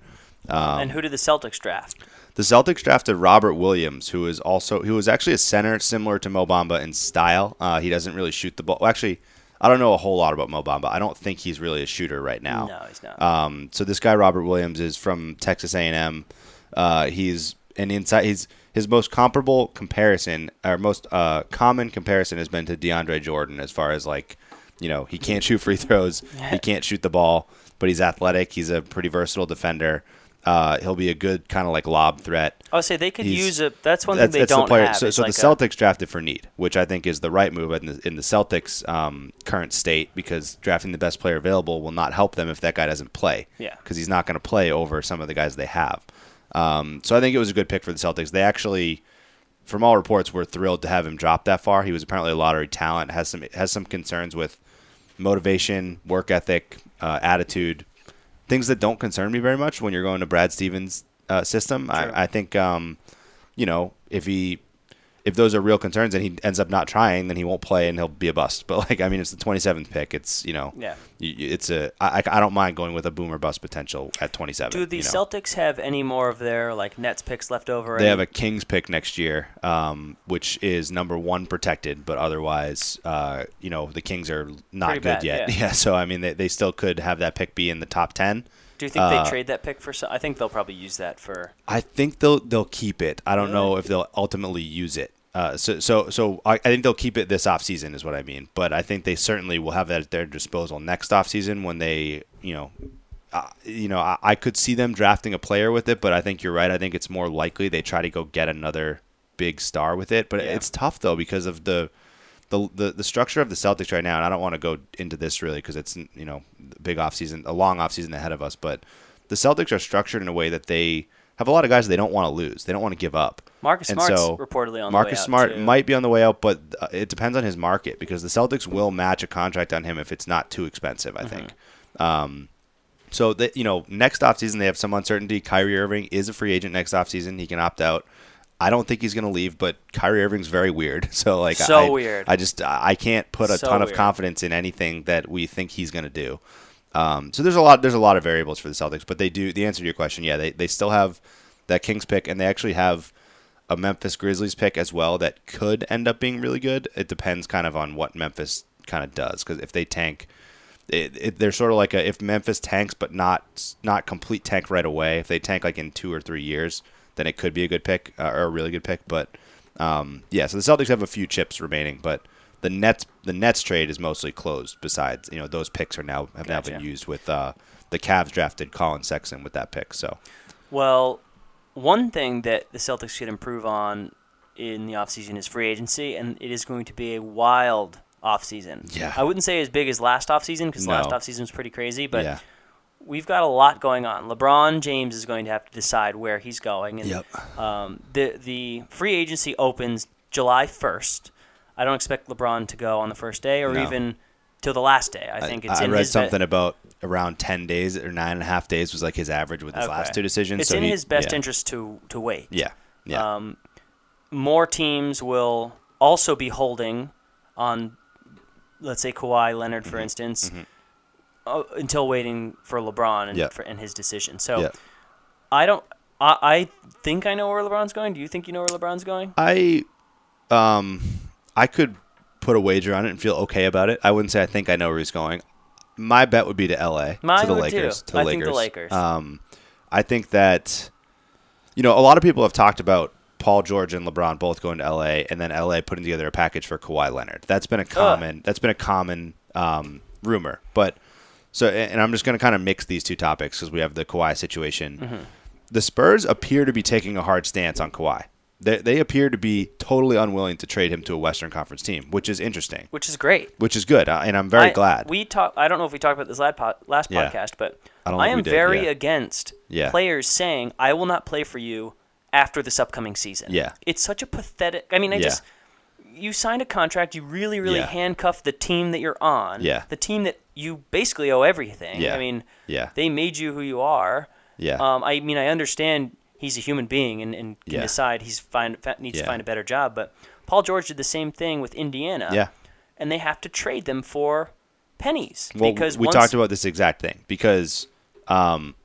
Um, and who did the Celtics draft? The Celtics drafted Robert Williams, who is also who was actually a center similar to Mo Bamba in style. Uh, he doesn't really shoot the ball. Well, actually, I don't know a whole lot about Mo Bamba. I don't think he's really a shooter right now. No, he's not. Um, so this guy Robert Williams is from Texas A&M. Uh, he's an inside. He's his most comparable comparison or most uh, common comparison has been to DeAndre Jordan as far as like, you know, he can't shoot free throws, he can't shoot the ball, but he's athletic. He's a pretty versatile defender. Uh, he'll be a good kind of like lob threat. I would say they could he's- use a. That's one That's, thing they don't player. have. So, so like the a- Celtics drafted for need, which I think is the right move in the, in the Celtics' um, current state because drafting the best player available will not help them if that guy doesn't play. Yeah. Because he's not going to play over some of the guys they have. Um, so I think it was a good pick for the Celtics. They actually, from all reports, were thrilled to have him drop that far. He was apparently a lottery talent. has some has some concerns with motivation, work ethic, uh, attitude, things that don't concern me very much when you're going to Brad Stevens' uh, system. Sure. I, I think, um, you know, if he if those are real concerns and he ends up not trying, then he won't play and he'll be a bust. But like, I mean, it's the 27th pick. It's you know, Yeah. it's a I, I don't mind going with a boomer bust potential at 27. Do the you know. Celtics have any more of their like Nets picks left over? They have a Kings pick next year, um, which is number one protected, but otherwise, uh, you know, the Kings are not Pretty good bad, yet. yeah. Yeah, so I mean, they, they still could have that pick be in the top ten. Do you think uh, they trade that pick for? Some, I think they'll probably use that for. I think they'll they'll keep it. I don't know if they'll ultimately use it. Uh, so so so I, I think they'll keep it this offseason is what I mean. But I think they certainly will have that at their disposal next offseason when they you know. Uh, you know, I, I could see them drafting a player with it, but I think you're right. I think it's more likely they try to go get another big star with it. But Yeah. it's tough though because of the, the the the structure of the Celtics right now. And I don't want to go into this really because it's you know a big offseason, a long offseason ahead of us. But the Celtics are structured in a way that they have a lot of guys they don't want to lose. They don't want to give up. Marcus And Smart's so reportedly on the Marcus way out, Marcus Smart too. might be on the way out, but uh, it depends on his market because the Celtics will match a contract on him if it's not too expensive. I Mm-hmm. think. Um, so that you know, next offseason they have some uncertainty. Kyrie Irving is a free agent next offseason. He can opt out. I don't think he's going to leave, but Kyrie Irving's very weird. So like, So I, weird. I just I can't put a So ton of confidence in anything that we think he's going to do. Um, so there's a lot there's a lot of variables for the Celtics, but they do the answer to your question, yeah, they they still have that Kings pick, and they actually have a Memphis Grizzlies pick as well that could end up being really good. It depends kind of on what Memphis kind of does because if they tank, it, it, they're sort of like a if Memphis tanks but not not complete tank right away. If they tank like in two or three years, then it could be a good pick uh, or a really good pick. But um, yeah, so the Celtics have a few chips remaining, but the Nets the Nets trade is mostly closed. Besides, you know those picks are now have now been used with uh, the Cavs drafted Collin Sexton with that pick. So Well, one thing that the Celtics should improve on in the offseason is free agency, and it is going to be a wild offseason. Yeah. I wouldn't say as big as last offseason because No. last offseason was pretty crazy, but yeah, we've got a lot going on. LeBron James is going to have to decide where he's going. And, Yep. Um, the the free agency opens July first. I don't expect LeBron to go on the first day or No. even till the last day. I think it's I in read his be- something about around ten days or nine and a half days was like his average with his Okay. last two decisions. It's so in he- his best yeah. interest to to wait. Yeah, yeah, Um, more teams will also be holding on, let's say Kawhi Leonard, Mm-hmm. for instance, uh, until waiting for LeBron and, Yeah. for, and his decision. So yeah. I don't. I, I think I know where LeBron's going. Do you think you know where LeBron's going? I, um, I could put a wager on it and feel okay about it. I wouldn't say I think I know where he's going. My bet would be to L.A. Mine to the would Lakers. too. To the I Lakers. think the Lakers. Um, I think that, you know, a lot of people have talked about Paul George and LeBron both going to L.A. and then L.A. putting together a package for Kawhi Leonard. That's been a common. That's been a common um, rumor. But so, and I'm just going to kind of mix these two topics because we have the Kawhi situation. Mm-hmm. The Spurs appear to be taking a hard stance on Kawhi. They, they appear to be totally unwilling to trade him to a Western Conference team, which is interesting, Which is great. which is good, uh, and I'm very I- glad. We talk. I don't know if we talked about this last, pod, last Yeah. podcast, but I I am did, very yeah. against Yeah. players saying, "I will not play for you after this upcoming season." Yeah. it's such a pathetic. I mean, I just you signed a contract. You really, really handcuff the team that you're on. Yeah. the team that you basically owe everything. Yeah. I mean, Yeah. they made you who you are. Yeah. Um, I mean, I understand he's a human being and, and can Yeah. decide he's find fa- needs Yeah. to find a better job. But Paul George did the same thing with Indiana yeah. and they have to trade them for pennies Well, because we once, talked about this exact thing because um,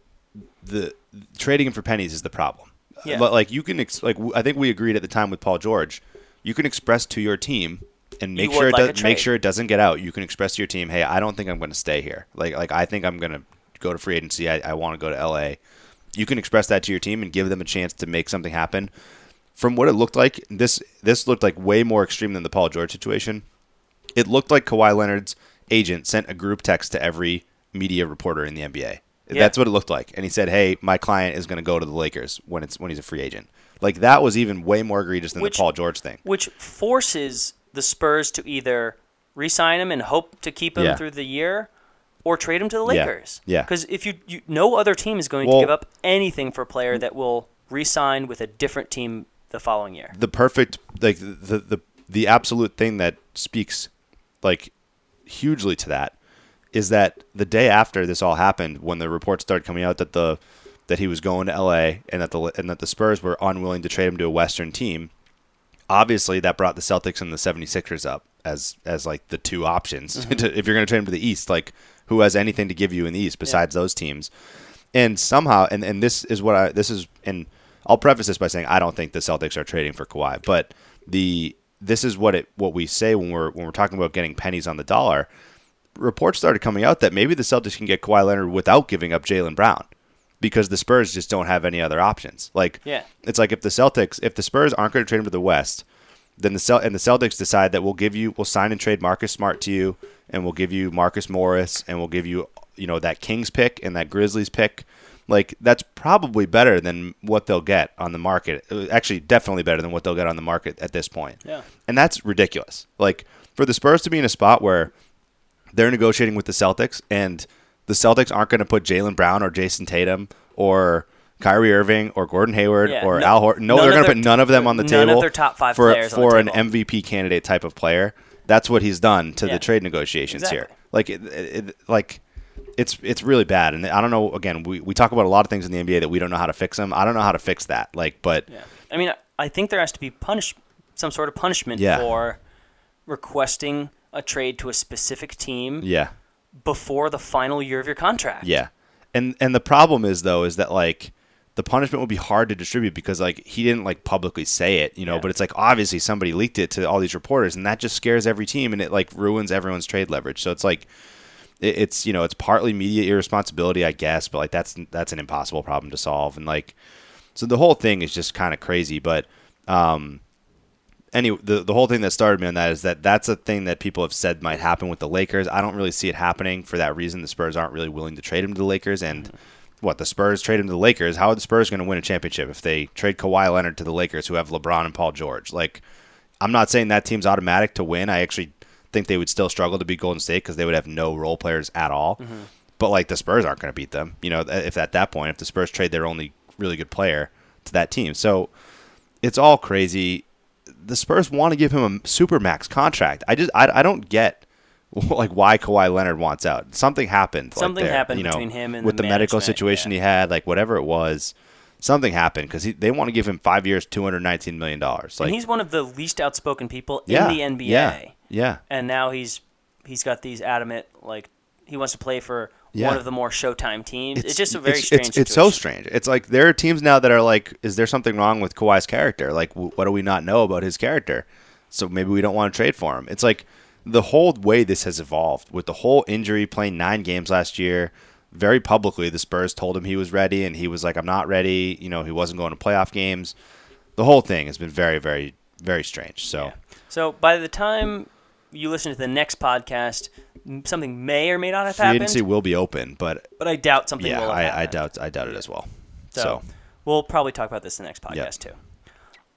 the trading him for pennies is the problem. Yeah. But, like you can ex- like I think we agreed at the time with Paul George, you can express to your team and make You sure it like does, make sure it doesn't get out. You can express to your team, hey, I don't think I'm going to stay here. Like like I think I'm going to go to free agency. I, I want to go to L.A. You can express that to your team and give them a chance to make something happen. From what it looked like, this this looked like way more extreme than the Paul George situation it looked like Kawhi Leonard's agent sent a group text to every media reporter in the NBA. That's what it looked like. And he said, "Hey, my client is going to go to the Lakers when it's when he's a free agent." Like that was even way more egregious than Which- the Paul George thing. which forces the Spurs to either re-sign him and hope to keep him Yeah. through the year, or trade him to the Lakers. Yeah. Because if you, you, no other team is going Well- to give up anything for a player mm. that will re-sign with a different team the following year. The perfect like the the the absolute thing that speaks like hugely to that is that the day after this all happened, when the reports started coming out that the that he was going to LA and that the and that the Spurs were unwilling to trade him to a Western team, obviously that brought the Celtics and the 76ers up as as like the two options mm-hmm. to, if you're going to trade him to the East. Like who has anything to give you in the East besides those teams? And somehow, and and this is what I this is, and I'll preface this by saying I don't think the Celtics are trading for Kawhi, but the this is what it what we say when we're when we're talking about getting pennies on the dollar. Reports started coming out that maybe the Celtics can get Kawhi Leonard without giving up Jaylen Brown because the Spurs just don't have any other options. Like, Yeah. it's like if the Celtics, if the Spurs aren't going to trade him to the West, then the Cel- and the Celtics decide that we'll give you, we'll sign and trade Marcus Smart to you, and we'll give you Marcus Morris, and we'll give you, you know, that Kings pick and that Grizzlies pick. Like that's probably better than what they'll get on the market. Uh, Actually, definitely better than what they'll get on the market at this point. Yeah. And that's ridiculous. Like for the Spurs to be in a spot where they're negotiating with the Celtics, and the Celtics aren't going to put Jaylen Brown or Jayson Tatum or Kyrie Irving or Gordon Hayward Yeah, or no- Al Horford. No, they're going to put none of them on the none of table their top five for players on the for an table. MVP candidate type of player. That's what he's done to Yeah. the trade negotiations here. Like, it, it, like it's it's really bad. And I don't know. Again, we, we talk about a lot of things in the NBA that we don't know how to fix them. I don't know how to fix that. Like, but Yeah. I mean, I- I think there has to be punish some sort of punishment Yeah. for requesting a trade to a specific team yeah. before the final year of your contract. Yeah. And and the problem is though is that like the punishment would be hard to distribute because like he didn't like publicly say it, you know, Yeah. but it's like obviously somebody leaked it to all these reporters and that just scares every team and it like ruins everyone's trade leverage. So it's like it, it's you know, it's partly media irresponsibility, I guess, but like that's that's an impossible problem to solve and like so the whole thing is just kind of crazy, but um anyway, the the whole thing that started me on that is that that's a thing that people have said might happen with the Lakers. I don't really see it happening for that reason. The Spurs aren't really willing to trade him to the Lakers, and what the Spurs trade him to the Lakers? How are the Spurs going to win a championship if they trade Kawhi Leonard to the Lakers, who have LeBron and Paul George? Like, I'm not saying that team's automatic to win. I actually think they would still struggle to beat Golden State because they would have no role players at all. Mm-hmm. But like the Spurs aren't going to beat them. You know, if at that point, if the Spurs trade their only really good player to that team, so it's all crazy. The Spurs want to give him a super max contract. I just I, I don't get like why Kawhi Leonard wants out. Something happened. like, Something there, happened you know, between him and with the the, medical situation yeah. he had, like whatever it was. Something happened because they want to give him five years, two hundred nineteen million dollars. Like and he's one of the least outspoken people yeah, in the NBA. Yeah, yeah, And now he's he's got these adamant like he wants to play for Yeah. one of the more Showtime teams. It's, just a very it's, strange. It's, it's so strange. It's like there are teams now that are like, is there something wrong with Kawhi's character? Like, w- what do we not know about his character? So maybe we don't want to trade for him. It's like the whole way this has evolved with the whole injury, playing nine games last year. Very publicly, the Spurs told him he was ready, and he was like, "I'm not ready." You know, he wasn't going to playoff games. The whole thing has been very, very, very strange. So. Yeah. So by the time you listen to the next podcast, something may or may not have Free happened. agency will be open, but but I doubt something yeah, I, I doubt I doubt it as well. So, So, we'll probably talk about this in the next podcast too.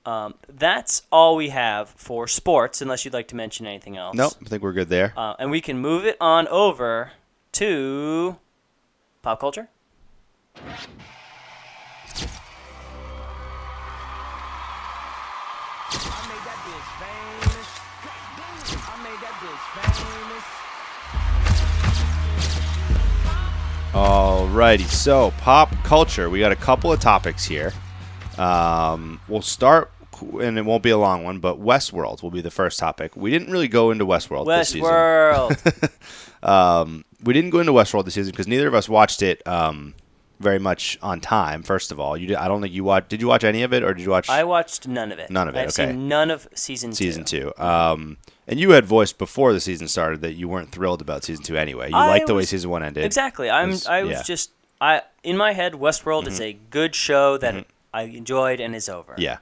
Um, that's all we have for sports, unless you'd like to mention anything else. nope, I think we're good there. Uh, and we can move it on over to pop culture. I made that bitch famous. I made that bitch famous. Alrighty, so pop culture. We got a couple of topics here. Um, we'll start, and it won't be a long one, but Westworld will be the first topic. We didn't really go into Westworld this season. Westworld. We didn't go into Westworld this season because neither of us watched it um, very much on time. First of all, you did, I don't think you watched. Did you watch any of it, or did you watch I watched none of it. None of it, I've okay. seen none of season two. season two? Um, and you had voiced before the season started that you weren't thrilled about season two anyway. You I liked the way was- season one ended. Exactly. I'm. was- I was yeah. Mm-hmm. just. I in my head, Westworld is a good show that I enjoyed and is over. Yeah.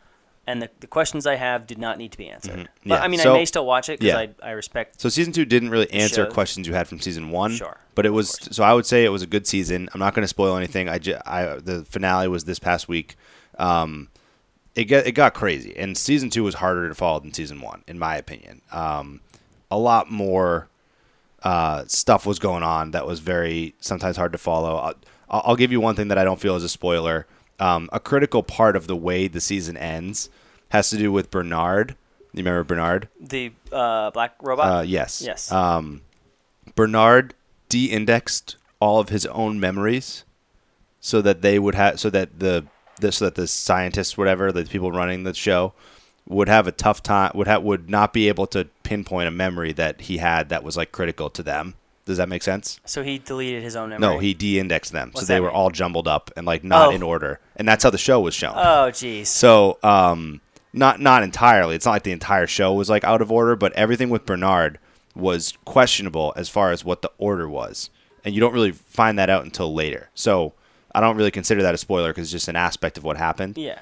And the, the questions I have did not need to be answered. But Mm-hmm. Yeah, I mean, so- I may still watch it because yeah. I, I respect. So season two didn't really answer shows. questions you had from season one. Sure, But it was so I would say it was a good season. I'm not going to spoil anything. I, ju- I the finale was this past week. Um, it got it got crazy, and season two was harder to follow than season one, in my opinion. Um, a lot more uh, stuff was going on that was very sometimes hard to follow. I'll, I'll give you one thing that I don't feel is a spoiler. Um, a critical part of the way the season ends has to do with Bernard. You remember Bernard? The uh, black robot. Uh, yes. Yes. Um, Bernard de-indexed all of his own memories, so that they would have, so that the, the so that the scientists, whatever, the people running the show, would have a tough time. Would would not be able to pinpoint a memory that he had that was like critical to them. Does that make sense? so he deleted his own memory. No, he de-indexed them, What's so they were mean? all jumbled up and like not Oh. in order, and that's how the show was shown. Oh, jeez. So, um, not not entirely. It's not like the entire show was like out of order, but everything with Bernard was questionable as far as what the order was, and you don't really find that out until later. So, I don't really consider that a spoiler because it's just an aspect of what happened. yeah.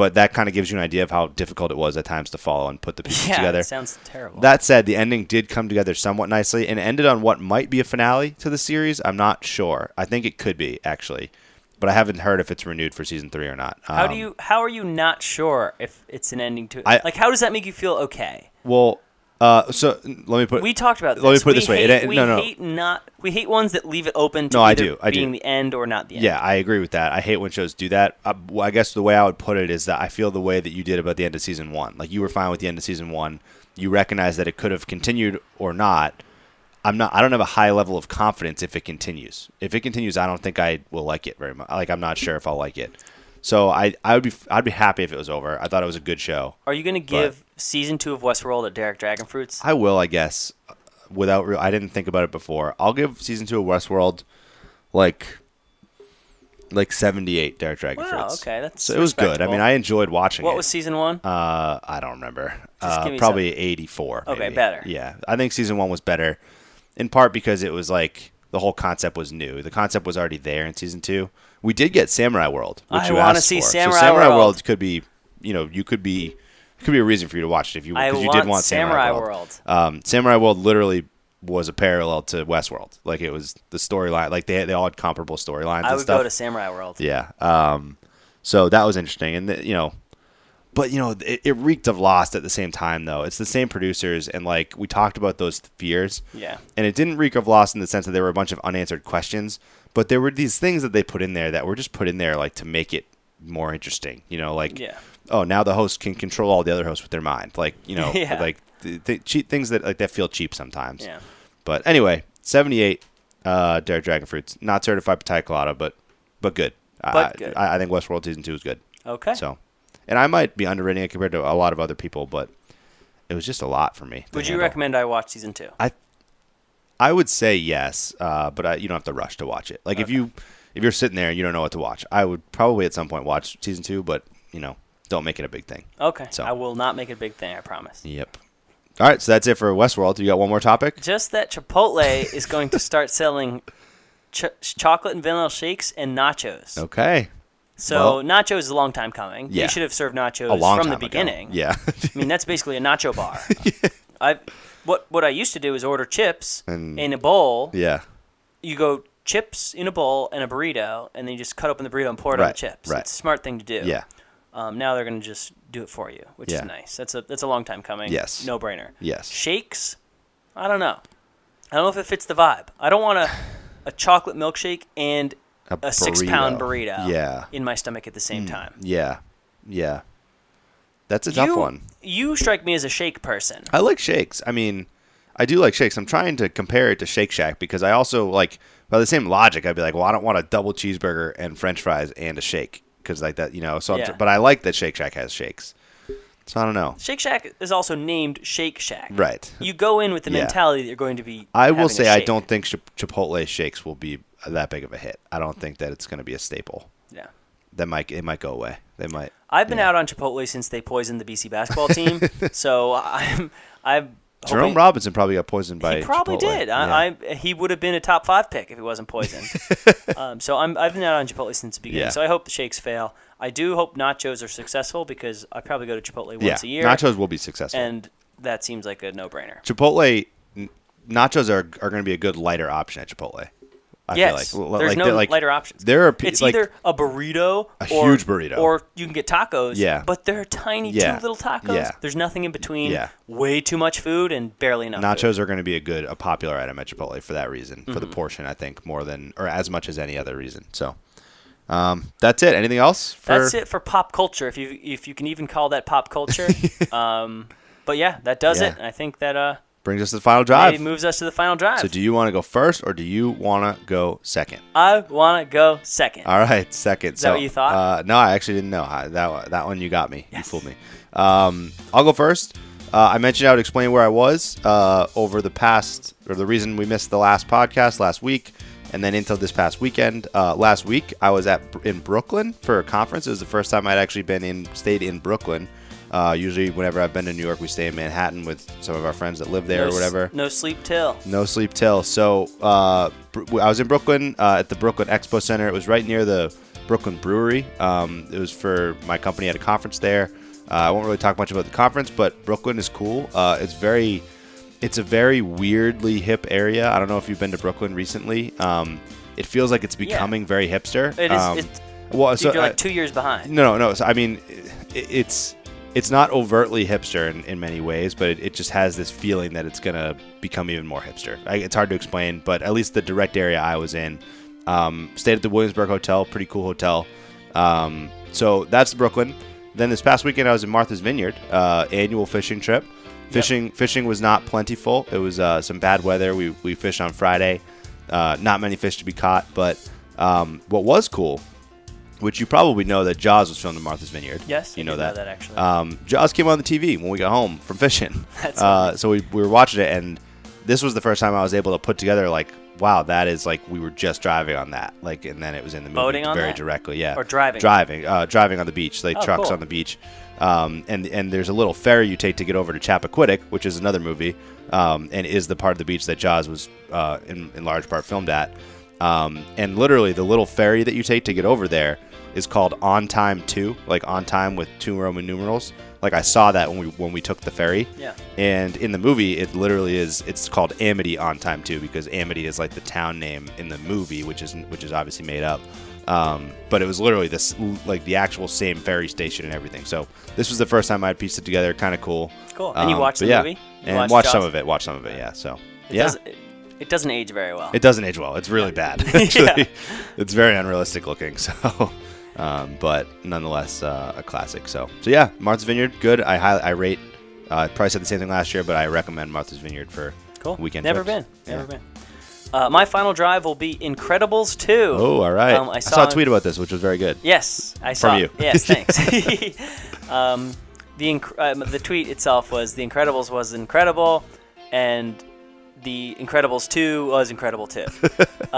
But that kind of gives you an idea of how difficult it was at times to follow and put the pieces Yeah. together. It sounds terrible. That said, the ending did come together somewhat nicely and ended on what might be a finale to the series. I'm not sure. I think it could be actually, but I haven't heard if it's renewed for season three or not. how Um, do you? How are you not sure if it's an ending to? I- like, how does that make you feel? Okay. Well, uh, so let me put. We talked about this. Let me put it we this way. Hate, It- we no, no. hate not. We hate ones that leave it open to No, I do, I do. being the end or not the end. Yeah, I agree with that. I hate when shows do that. Uh, well, I guess the way I would put it is that I feel the way that you did about the end of season one. Like you were fine with the end of season one. You recognize that it could have continued or not. I'm not. I don't have a high level of confidence if it continues. If it continues, I don't think I will like it very much. Like I'm not sure if I'll like it. So I, I would be, I'd be happy if it was over. I thought it was a good show. Are you going to give season two of Westworld a Derek Dragonfruits? I will, I guess. Without, real, I didn't think about it before. I'll give season two of Westworld, like, like seventy eight. Derek Dragon Wow, okay, that's so it was good. I mean, I enjoyed watching it. What it. was season one? uh, I don't remember. Uh, probably eighty four. Okay, better. Yeah, I think season one was better, in part because it was like the whole concept was new. The concept was already there in season two. We did get Samurai World, which I you asked see for. Samurai so Samurai World. World could be, you know, you could be. Could be a reason for you to watch it if you because you did want Samurai Samurai, World. Um, Samurai World literally was a parallel to Westworld. Like it was the storyline. Like they they all had comparable storylines I would go to Samurai World. Yeah. Um, so that was interesting, and the, you know, but you know, it, it reeked of Lost at the same time, though. It's the same producers, and like we talked about those fears. Yeah. And it didn't reek of Lost in the sense that there were a bunch of unanswered questions, but there were these things that they put in there that were just put in there like to make it more interesting. You know, like Yeah. Oh, now the host can control all the other hosts with their mind. Like you know, Yeah. like th- th- cheap things that like that feel cheap sometimes. Yeah. But anyway, seventy eight. Uh, Derek Dragonfruits, not certified potato colada, but but good. But I, good. I, I think Westworld season two is good. Okay. So, and I might be underrating it compared to a lot of other people, but it was just a lot for me. would you handle. recommend I watch season two? I I would say yes, uh, but I, you don't have to rush to watch it. Like if you if you're sitting there and you don't know what to watch, I would probably at some point watch season two, but you know, don't make it a big thing. Okay. So- I will not make it a big thing. I promise. Yep. All right, so that's it for Westworld. You got one more topic? Just that Chipotle is going to start selling ch- chocolate and vanilla shakes and nachos. Okay. So Well- nachos is a long time coming. Yeah. They should have served nachos from the ago. beginning. Yeah. I mean, that's basically a nacho bar. I what what I used to do is order chips And- in a bowl. yeah. You go chips in a bowl and a burrito, and then you just cut open the burrito and pour it on Right, the chips. right. It's a smart thing to do. Yeah. Um, now they're going to just do it for you, which Yeah. is nice. That's a that's a long time coming. Yes. No brainer. Yes. Shakes, I don't know. I don't know if it fits the vibe. I don't want a a chocolate milkshake and A a, six pound burrito. Yeah. In my stomach at the same time. Yeah. Yeah. That's a tough you, one. You strike me as a shake person. I like shakes. I mean, I do like shakes. I'm trying to compare it to Shake Shack because I also like by the same logic. I'd be like, well, I don't want a double cheeseburger and French fries and a shake because like that, you know. So, Yeah. but I like that Shake Shack has shakes. So I don't know. Shake Shack is also named Shake Shack. Right. You go in with the Yeah. mentality that you're going to be. I will say I don't think Chipotle shakes will be that big of a hit. I don't think that it's going to be a staple. Yeah. That might it might go away. They might. I've been yeah. out on Chipotle since they poisoned the BC basketball team, so I'm I'm. Jerome hoping- Robinson probably got poisoned by. He probably Chipotle. did. Yeah. I, I he would have been a top five pick if he wasn't poisoned. um, so I'm I've been out on Chipotle since the beginning. Yeah. So I hope the shakes fail. I do hope nachos are successful because I probably go to Chipotle once yeah. a year. Nachos will be successful. and that seems like a no-brainer. Chipotle n- nachos are are going to be a good lighter option at Chipotle. I yes, feel like there's like, no like lighter options. There are pe- it's like, either a burrito, A or, huge burrito. or you can get tacos. Yeah. but they're tiny, Yeah. two little tacos. Yeah. There's nothing in between. Yeah. way too much food and barely enough. nachos food. are going to be a good a popular item at Chipotle for that reason for the Mm-hmm. portion I think more than or as much as any other reason. So um, that's it. Anything else? For, That's it for pop culture, if you if you can even call that pop culture. um, but yeah, that does Yeah. it. I think that uh, Brings us to the final drive. it moves us to the final drive. So do you want to go first or do you want to go second? I want to go second. All right, second. Is that what you thought? Uh, no, I actually didn't know. I, that one- that one you got me. You fooled me. Um, I'll go first. Uh, I mentioned I would explain where I was uh, over the past, or the reason we missed the last podcast last week, and then until this past weekend. Uh, last week, I was at in Brooklyn for a conference. It was the first time I'd actually been in, stayed in Brooklyn. Uh, usually, whenever I've been to New York, we stay in Manhattan with some of our friends that live there no or whatever. s- No sleep till. No sleep till. So uh, I was in Brooklyn uh, at the Brooklyn Expo Center. It was right near the Brooklyn Brewery. Um, it was for my company at a conference there. Uh, I won't really talk much about the conference, but Brooklyn is cool. Uh, it's very, it's a very weirdly hip area. I don't know if you've been to Brooklyn recently. Um, it feels like it's becoming very hipster. It is- Um, it's- well, so you're like two years behind. no, no, no. So, I mean, it, it's it's not overtly hipster in, in many ways, but it, it just has this feeling that it's gonna become even more hipster. I, it's hard to explain, but at least the direct area I was in, um, stayed at the Williamsburg Hotel, pretty cool hotel. Um, so that's Brooklyn. Then this past weekend I was in Martha's Vineyard, uh, annual fishing trip. Fishing fishing was not plentiful. It was uh, some bad weather. We we fished on Friday. Uh, not many fish to be caught, but um, what was cool which you probably know that Jaws was filmed in Martha's Vineyard. Yes, you know that. know that, actually. Um, Jaws came on the TV when we got home from fishing. That's uh, so we, we were watching it, and this was the first time I was able to put together like, wow, that is like we were just driving on that, like, and then it was in the movie Boating on very that? directly, yeah, Or driving? driving, uh, driving on the beach, like Oh, trucks cool. on the beach. Um, and and there's a little ferry you take to get over to Chappaquiddick, which is another movie, um, and is the part of the beach that Jaws was uh, in, in large part filmed at. Um, and literally, the little ferry that you take to get over there is called On Time Two, like on time with two Roman numerals. Like I saw that when we when we took the ferry. Yeah. And in the movie, it literally is. It's called Amity on Time Two because Amity is like the town name in the movie, which is which is obviously made up. Um, but it was literally this like the actual same ferry station and everything. So this was the first time I'd pieced it together. Kind of cool. Cool. And you Um, watched the yeah. movie? You and watched watched some of it. Watched some of it. Yeah. So It yeah. doesn't. It, it doesn't age very well. It doesn't age well. It's really bad. Actually, it's very unrealistic looking. So, um, but nonetheless, uh, a classic. So, so yeah, Martha's Vineyard, good. I highly, I rate. Uh, probably said the same thing last year, but I recommend Martha's Vineyard for cool. weekend. Never trips. been. Never Yeah. been. Uh, my final drive will be Incredibles 2. Oh, all right. Um, I I, saw saw, a tweet about this, which was very good. Yes, I saw. From you. Yes, thanks. um, the inc- um, the tweet itself was the Incredibles was incredible, and The Incredibles 2 was incredible too.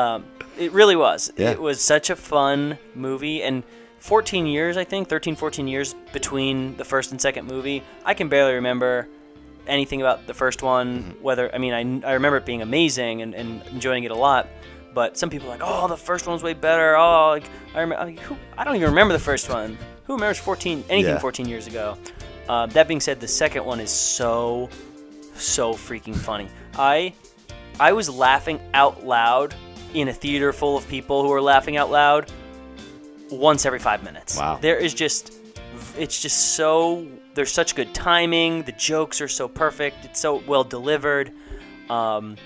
it really was. Yeah. It was such a fun movie. And 14 years, I think, 13, 14 years between the first and second movie. I can barely remember anything about the first one. Mm-hmm. Whether, I mean, I, I remember it being amazing and, and enjoying it a lot. But some people are like, oh, the first one's way better. Oh, like, I, remember, like, who, I don't even remember the first one. Who remembers 14, anything Yeah. 14 years ago? Uh, that being said, the second one is so, so freaking funny. I, I was laughing out loud in a theater full of people who are laughing out loud once every five minutes. Wow. There is just, it's just so, there's such good timing. The jokes are so perfect. It's so well delivered. Um,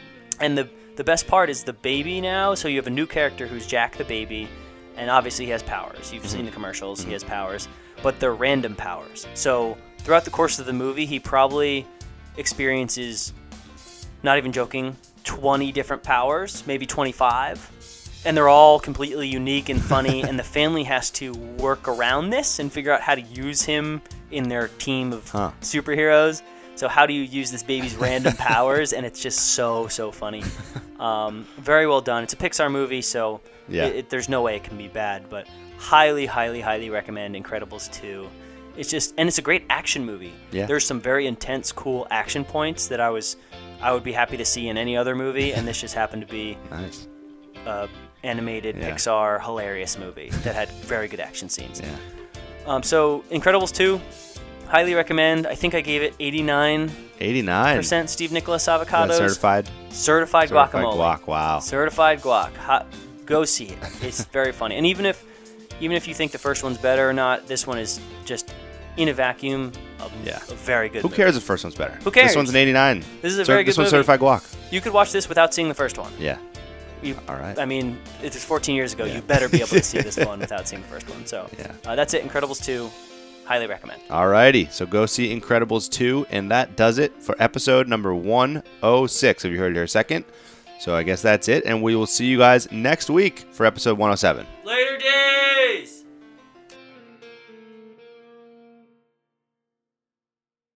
and the, the best part is the baby now. So you have a new character who's Jack the baby, and obviously he has powers. You've seen the commercials, he has powers, but they're random powers. So throughout the course of the movie, he probably experiences, not even joking, 20 different powers, maybe 25 and they're all completely unique and funny and the family has to work around this and figure out how to use him in their team of Huh. superheroes. So how do you use this baby's random powers? And it's just so so funny. Um, very well done. It's a pixar movie so Yeah. it, it- there's no way it can be bad but highly highly highly recommend incredibles 2 it's just and it's a great action movie. Yeah. there's some very intense cool action points that i was i would be happy to see in any other movie and this just happened to be Nice. uh, animated Yeah. Pixar hilarious movie that had very good action scenes. Yeah. Um, so Incredibles 2, highly recommend. I think I gave it 89% 89. Steve Nicholas Is that avocados. certified. certified, Certified guacamole. guac. Wow. Certified guac. Hot, go see it. It's very funny. And even if even if you think the first one's better or not, this one is just in a vacuum a, Yeah. a very good. Who movie. cares if the first one's better? Who cares? This one's an 89. This is a Cer- very good This one's movie. certified guac. You could watch this without seeing the first one. Yeah. You, All right. I mean, it was 14 years ago. Yeah. You better be able to see this one without seeing the first one. So Yeah. uh, that's it. Incredibles 2, highly recommend. Alrighty, so go see Incredibles 2, and that does it for episode number 106. Have you heard it here second? So I guess that's it, and we will see you guys next week for episode 107. Later.